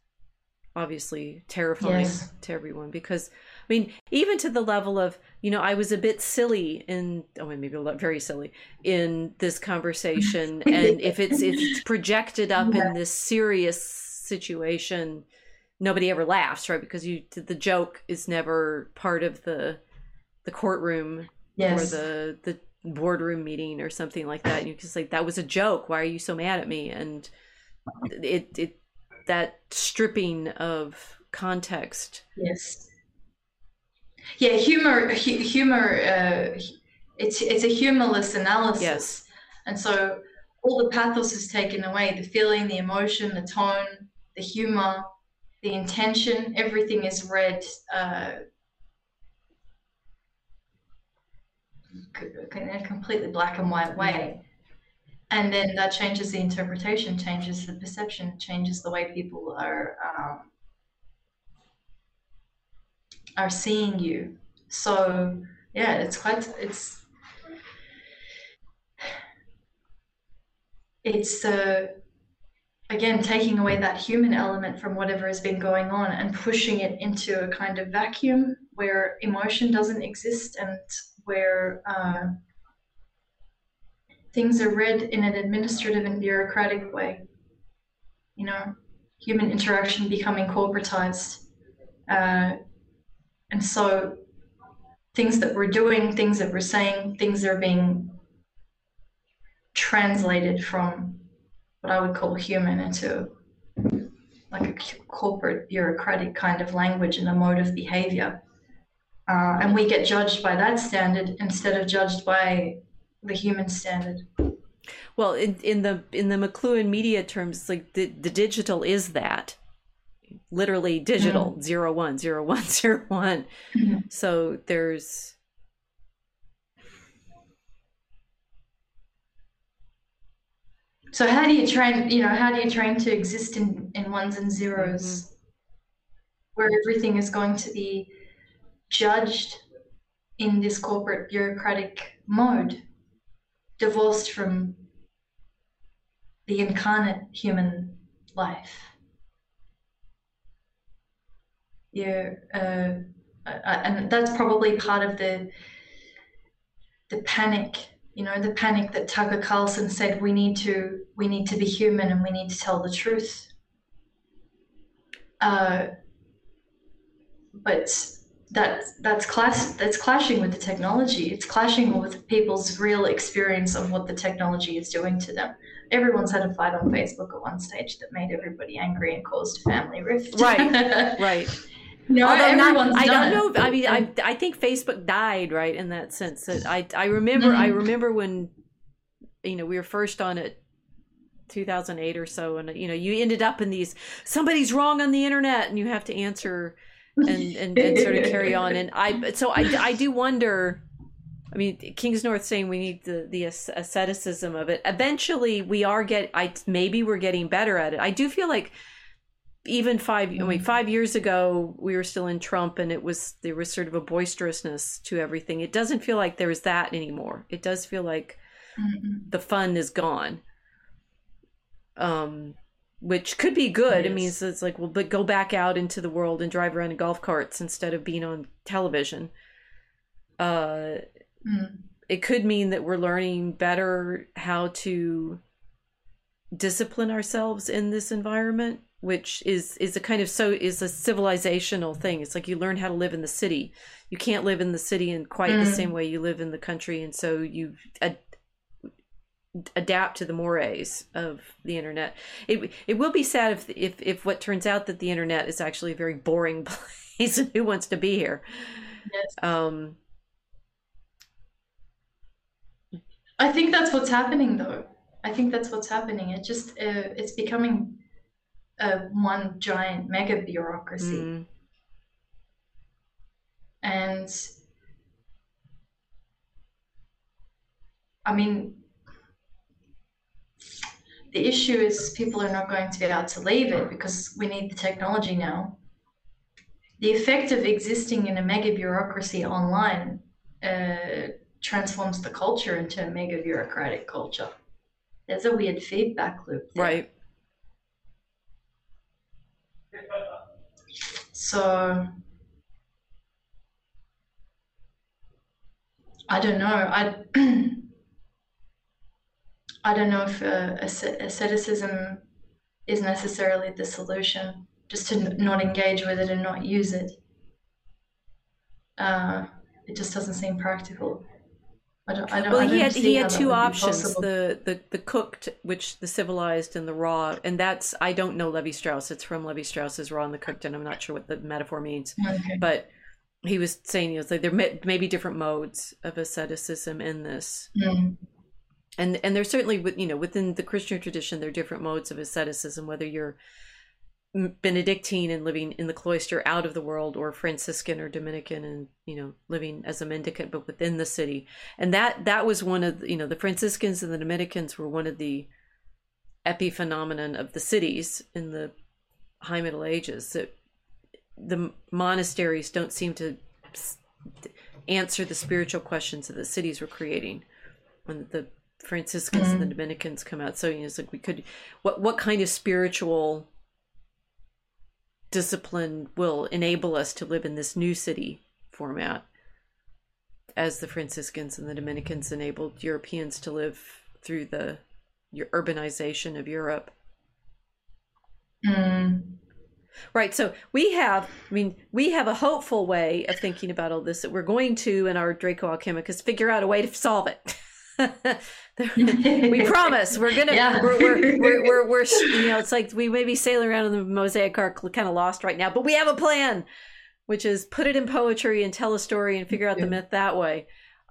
A: obviously terrifying yes. to everyone because I mean, even to the level of, you know, I was a bit silly in, oh, maybe a lot, very silly in this conversation. and if it's, it's projected up yeah. in this serious situation, nobody ever laughs, right? Because you, the joke is never part of the, the courtroom yes. or the, the boardroom meeting or something like that. And you can say, that was a joke. Why are you so mad at me? And it, it, that stripping of context.
B: Yes. Yeah, humor, humor. Uh, it's it's a humorless analysis.
A: Yes.
B: And so all the pathos is taken away. The feeling, the emotion, the tone, the humor, the intention. Everything is read. Uh, in a completely black and white way and then that changes the interpretation changes the perception changes the way people are um, are seeing you So yeah, it's quite it's it's uh, again taking away that human element from whatever has been going on and pushing it into a kind of vacuum where emotion doesn't exist and where uh, things are read in an administrative and bureaucratic way. You know, human interaction becoming corporatized. Uh, and so things that we're doing, things that we're saying, things that are being translated from what I would call human into like a corporate bureaucratic kind of language and a mode of behavior. Uh, and we get judged by that standard instead of judged by the human standard.
A: Well, in, in the in the McLuhan media terms, like the, the digital is that literally digital mm-hmm. zero one zero one zero one. Mm-hmm. So there's
B: So how do you train? You know, how do you train to exist in in ones and zeros, mm-hmm. where everything is going to be judged in this corporate bureaucratic mode, divorced from the incarnate human life? Yeah, uh, and that's probably part of the the panic you know the panic that tucker carlson said we need to we need to be human and we need to tell the truth. Uh, but that that's class that's clashing with the technology. It's clashing with people's real experience of what the technology is doing to them. Everyone's had a fight on facebook at one stage that made everybody angry and caused family rift.
A: Right. Right no, Although not, I don't know. I mean, I I think Facebook died right in that sense. That I I remember mm-hmm. I remember when you know we were first on it 2008 or so and you know you ended up in these somebody's wrong on the internet and you have to answer and and, and sort of carry on and i so i i do wonder i mean Kingsnorth saying we need the the asceticism of it eventually we are get i maybe we're getting better at it i do feel like even five. I mean, mm-hmm. five years ago we were still in Trump and it was there was sort of a boisterousness to everything. It doesn't feel like there is that anymore. It does feel like mm-hmm. the fun is gone. Um which could be good. Yes. I mean, it's like, well, but go back out into the world and drive around in golf carts instead of being on television. Uh, mm. It could mean that we're learning better how to discipline ourselves in this environment which is is a kind of so is a civilizational thing. It's like you learn how to live in the city. You can't live in the city in quite mm. the same way you live in the country and so you ad- adapt to the mores of the internet. It it will be sad if if if what turns out that the internet is actually a very boring place and who wants to be here. Yes. um
B: i think that's what's happening though. I think that's what's happening. It just uh, it's becoming a one giant mega bureaucracy. Mm. And I mean, the issue is people are not going to be able to leave it because we need the technology now. The effect of existing in a mega bureaucracy online uh, transforms the culture into a mega bureaucratic culture. There's a weird feedback loop.
A: There. Right.
B: So I don't know. I I don't know if uh, asceticism is necessarily the solution. Just to not engage with it and not use it. Uh, it just doesn't seem practical. I don't, I don't,
A: well,
B: I
A: he had he had two options: the, the the cooked, which the civilized, and the raw. And that's I don't know Levi Strauss. It's from Levi Strauss's Raw and the Cooked, and I'm not sure what the metaphor means. Okay. But he was saying, you know, like there may, may be different modes of asceticism in this. Mm. And and there's certainly, you know, within the Christian tradition, there are different modes of asceticism. Whether you're Benedictine and living in the cloister out of the world, or Franciscan or Dominican and you know living as a mendicant but within the city. And that that was one of the, you know the Franciscans and the Dominicans were one of the epiphenomenon of the cities in the High Middle Ages. That the monasteries don't seem to answer the spiritual questions that the cities were creating when the Franciscans mm-hmm. and the mm. Dominicans come out. So you know, it's like we could what what kind of spiritual discipline will enable us to live in this new city format as the Franciscans and the Dominicans enabled Europeans to live through the urbanization of Europe.
B: Mm.
A: Right. So we have, I mean, we have a hopeful way of thinking about all this that we're going to, in our Draco Alchemicus, figure out a way to solve it. we promise we're gonna yeah. we're, we're, we're, we're, we're, you know it's like we may be sailing around in the mosaic ark kind of lost right now but we have a plan which is put it in poetry and tell a story and figure out the myth that way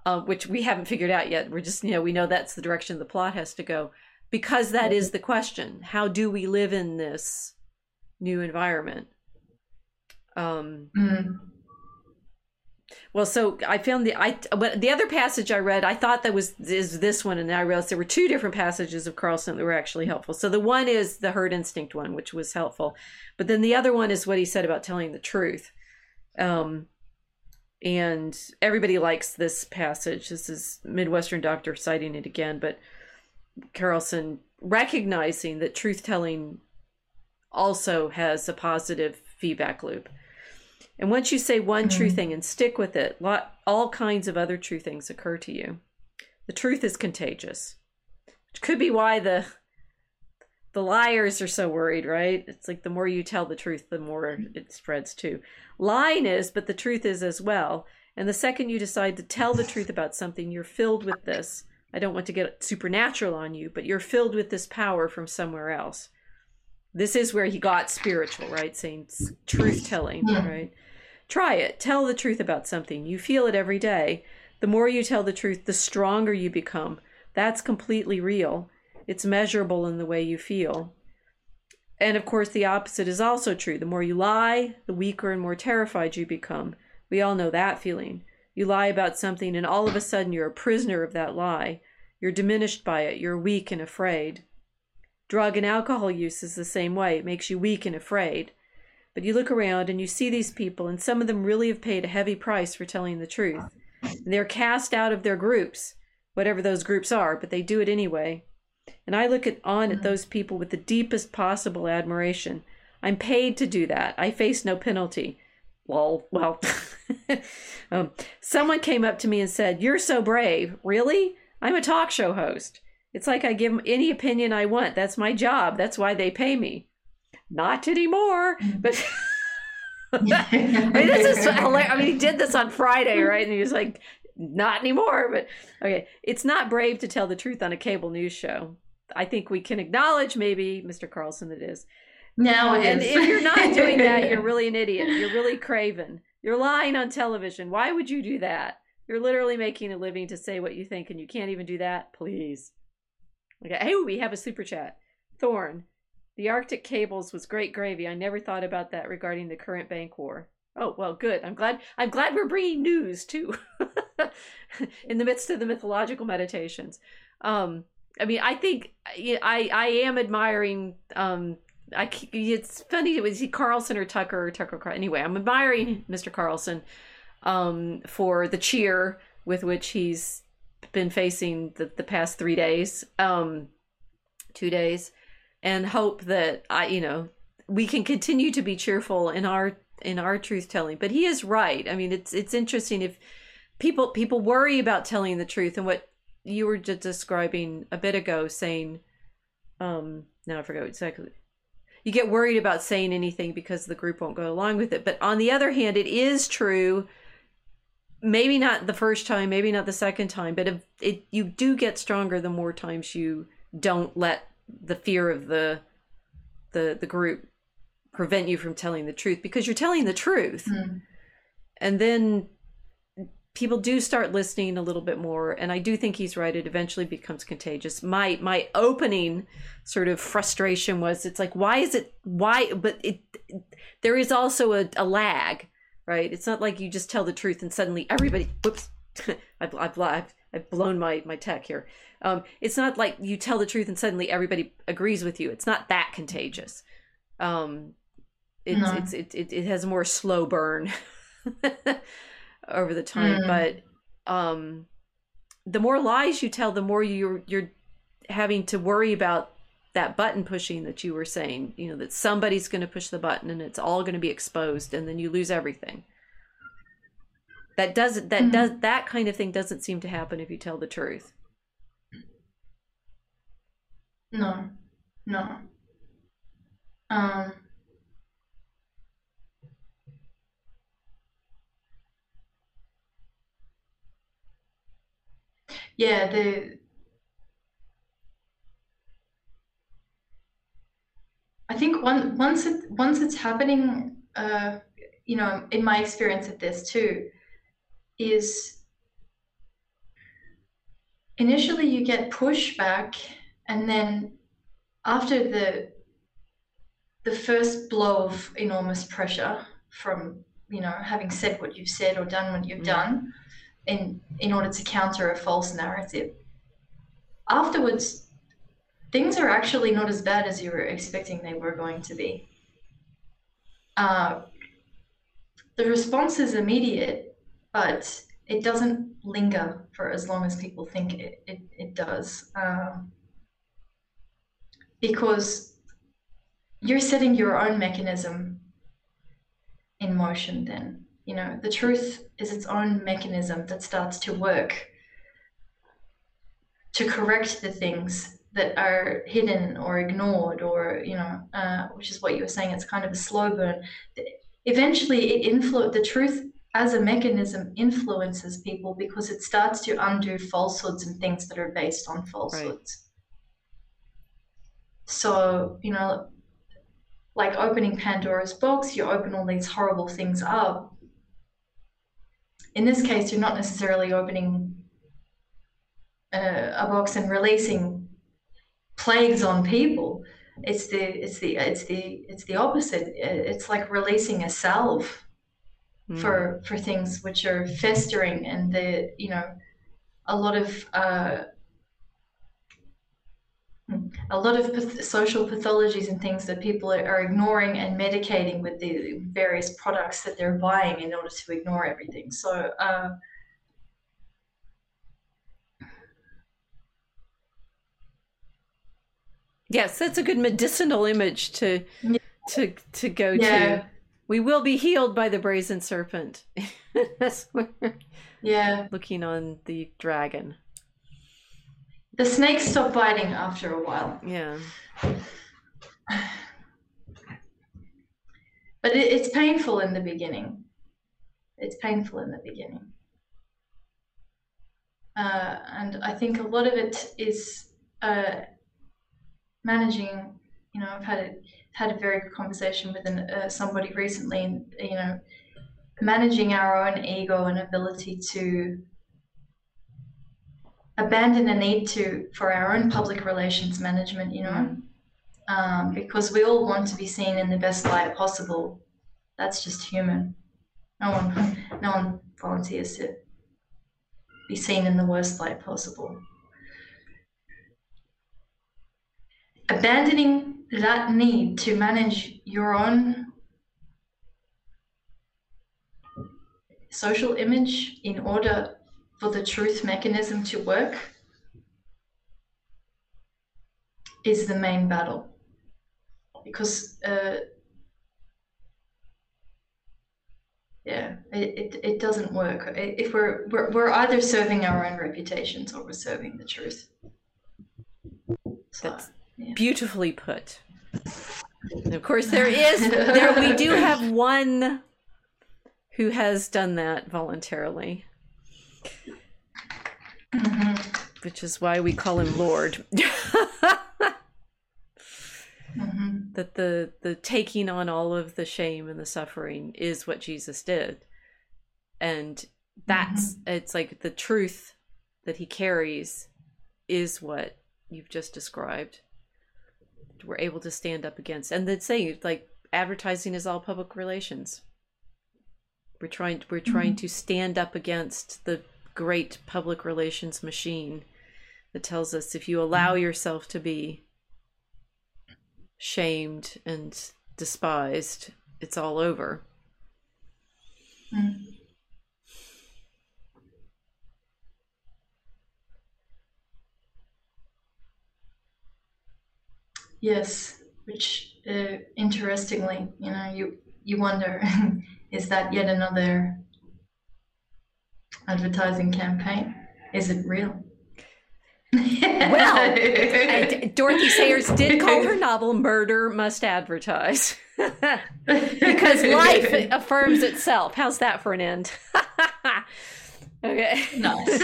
A: uh, which we haven't figured out yet. We're just you know we know that's the direction the plot has to go. Because that is the question how do we live in this new environment? Um
B: mm.
A: Well, so I found the I but the other passage I read, I thought that was is this one, and I realized there were two different passages of Carlson that were actually helpful. So the one is the herd instinct one, which was helpful, but then the other one is what he said about telling the truth. Um, and everybody likes this passage. This is Midwestern Doctor citing it again, but Carlson recognizing that truth telling also has a positive feedback loop and once you say one mm. true thing and stick with it, lot, all kinds of other true things occur to you. The truth is contagious. Which could be why the the liars are so worried, right? It's like the more you tell the truth, the more it spreads too. Lying is, but the truth is as well. And the second you decide to tell the truth about something, you're filled with this. I don't want to get supernatural on you, but you're filled with this power from somewhere else. This is where he got spiritual, right? Saying truth telling, right? Try it. Tell the truth about something. You feel it every day. The more you tell the truth, the stronger you become. That's completely real. It's measurable in the way you feel. And of course, the opposite is also true. The more you lie, the weaker and more terrified you become. We all know that feeling. You lie about something, and all of a sudden you're a prisoner of that lie. You're diminished by it. You're weak and afraid. Drug and alcohol use is the same way. It makes you weak and afraid. But you look around and you see these people, and some of them really have paid a heavy price for telling the truth. And they're cast out of their groups, whatever those groups are, but they do it anyway. And I look at, on at those people with the deepest possible admiration. I'm paid to do that. I face no penalty. Well, well, um, someone came up to me and said, You're so brave. Really? I'm a talk show host. It's like I give them any opinion I want. That's my job. That's why they pay me not anymore. But I mean, this is hilarious. I mean, he did this on Friday, right? And he was like, not anymore. But okay, it's not brave to tell the truth on a cable news show. I think we can acknowledge, maybe, Mr. Carlson, it is.
B: Now it
A: and is. if you're not doing that, you're really an idiot. You're really craven. You're lying on television. Why would you do that? You're literally making a living to say what you think, and you can't even do that. Please. Okay. Hey, we have a super chat. Thorn. The Arctic cables was great gravy. I never thought about that regarding the current bank war. Oh well, good. I'm glad. I'm glad we're bringing news too, in the midst of the mythological meditations. Um, I mean, I think I I am admiring. Um, I it's funny. Was he Carlson or Tucker or Tucker? Anyway, I'm admiring Mr. Carlson um, for the cheer with which he's been facing the, the past three days, um, two days and hope that I, you know, we can continue to be cheerful in our in our truth telling. But he is right. I mean, it's it's interesting if people people worry about telling the truth and what you were just describing a bit ago, saying, um, now I forgot exactly. You get worried about saying anything because the group won't go along with it. But on the other hand, it is true. Maybe not the first time, maybe not the second time, but if it you do get stronger the more times you don't let the fear of the the the group prevent you from telling the truth because you're telling the truth. Mm. and then people do start listening a little bit more and i do think he's right. It eventually becomes contagious. My my opening sort of frustration was it's like why is it why but it there is also a, a lag right? It's not like you just tell the truth and suddenly everybody whoops I've, I've, I've, I've blown my my tech here um, it's not like you tell the truth and suddenly everybody agrees with you. It's not that contagious. Um, it's, no. it's it, it, it has more slow burn. over the time,
B: Mm.
A: but um, the more lies you tell, the more you're you're having to worry about that button pushing that you were saying. You know that somebody's going to push the button and it's all going to be exposed, and then you lose everything. That doesn't that
B: Mhm.
A: does that kind of thing doesn't seem to happen if you tell the truth.
B: No, no. Um, yeah, the I think one, once it once it's happening, uh, you know, in my experience of this too, is initially you get pushback, and then after the the first blow of enormous pressure from you know having said what you've said or done what you've
A: Mm.
B: done in in order to counter a false narrative afterwards things are actually not as bad as you were expecting they were going to be uh, the response is immediate but it doesn't linger for as long as people think it, it, it does um, because you're setting your own mechanism in motion then you know? The truth is its own mechanism that starts to work to correct the things that are hidden or ignored or you know uh, which is what you were saying it's kind of a slow burn. Eventually it influ- the truth as a mechanism influences people because it starts to undo falsehoods and things that are based on falsehoods so you know like opening Pandora's box, you open all these horrible things up. In this case, you're not necessarily opening a, a box and releasing plagues on people. It's the it's the it's the it's the opposite. It's like releasing a salve
A: Mm.
B: for for things which are festering and the you know a lot of uh, a lot of path- social pathologies and things that people are, ignoring and medicating with the various products that they're buying in order to ignore everything. So, uh,
A: Yes, that's a good medicinal image to
B: Yeah.
A: to to go
B: Yeah.
A: to. We will be healed by the brazen serpent. That's what we're
B: yeah,
A: looking on the dragon.
B: the snakes stop biting after a while,
A: Yeah.
B: but it, it's painful in the beginning. It's painful in the beginning. Uh, and I think a lot of it is uh, managing. You know, I've had a, had a very good conversation with an, uh, somebody recently, and you know, managing our own ego and ability to abandon a need to for our own public relations management. You know, um, because we all want to be seen in the best light possible. That's just human. No one, no one volunteers to be seen in the worst light possible. Abandoning that need to manage your own social image in order for the truth mechanism to work is the main battle. Because, uh, yeah, it, it, it doesn't work. If we're, we're, we're either serving our own reputations or we're serving the truth. So,
A: That's
B: yeah.
A: beautifully put. And of course, there is there. We do have one who has done that voluntarily,
B: Mhm,
A: which is why we call him Lord.
B: mhm,
A: that the the taking on all of the shame and the suffering is what Jesus did, and that's it's like the truth that he carries is what you've just described. We're able to stand up against, and the saying like advertising is all public relations. We're trying we're trying to stand up against the great public relations machine that tells us if you allow yourself to be shamed and despised, it's all over.
B: mm. Yes. Which, uh, interestingly, you know, you you wonder, is that yet another advertising campaign? Is it real?
A: Well, Dorothy Sayers did call her novel "Murder Must Advertise" because life affirms itself. How's that for an end? okay.
B: nice.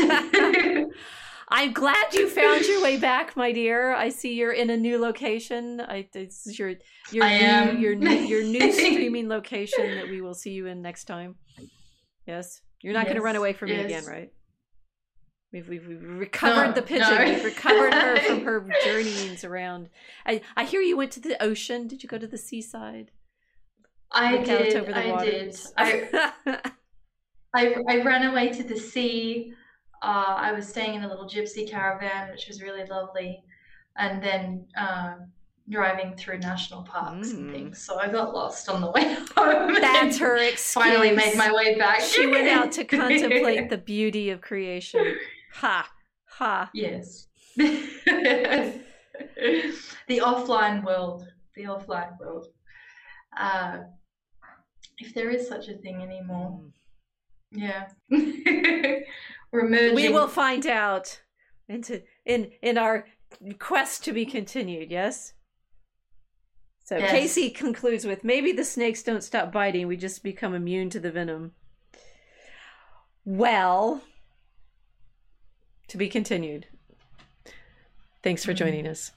A: I'm glad you found your way back, my dear. I see you're in a new location. I this is your your
B: I
A: new, your new your new streaming location that we will see you in next time. Yes, you're not going to run away from me again, right? We've, we've, we've recovered
B: No,
A: the pigeon.
B: no.
A: We've recovered her from her journeyings around. I, I hear you went to the ocean. Did you go to the seaside?
B: I
A: Look
B: did. I did. I, I I ran away to the sea. Uh, I was staying in a little gypsy caravan, which was really lovely, and then uh, driving through national parks
A: Mm.
B: and things. So I got lost on the way home.
A: That's her excuse.
B: Finally made my way back.
A: She went out to contemplate the beauty of creation. Ha, ha.
B: Yes. the offline world. The offline world. Uh, if there is such a thing anymore. Yeah. We're merging.
A: We will find out into in in our quest to be continued. Yes. So
B: Yes.
A: Casey concludes with maybe the snakes don't stop biting; we just become immune to the venom. Well, to be continued. Thanks for joining us.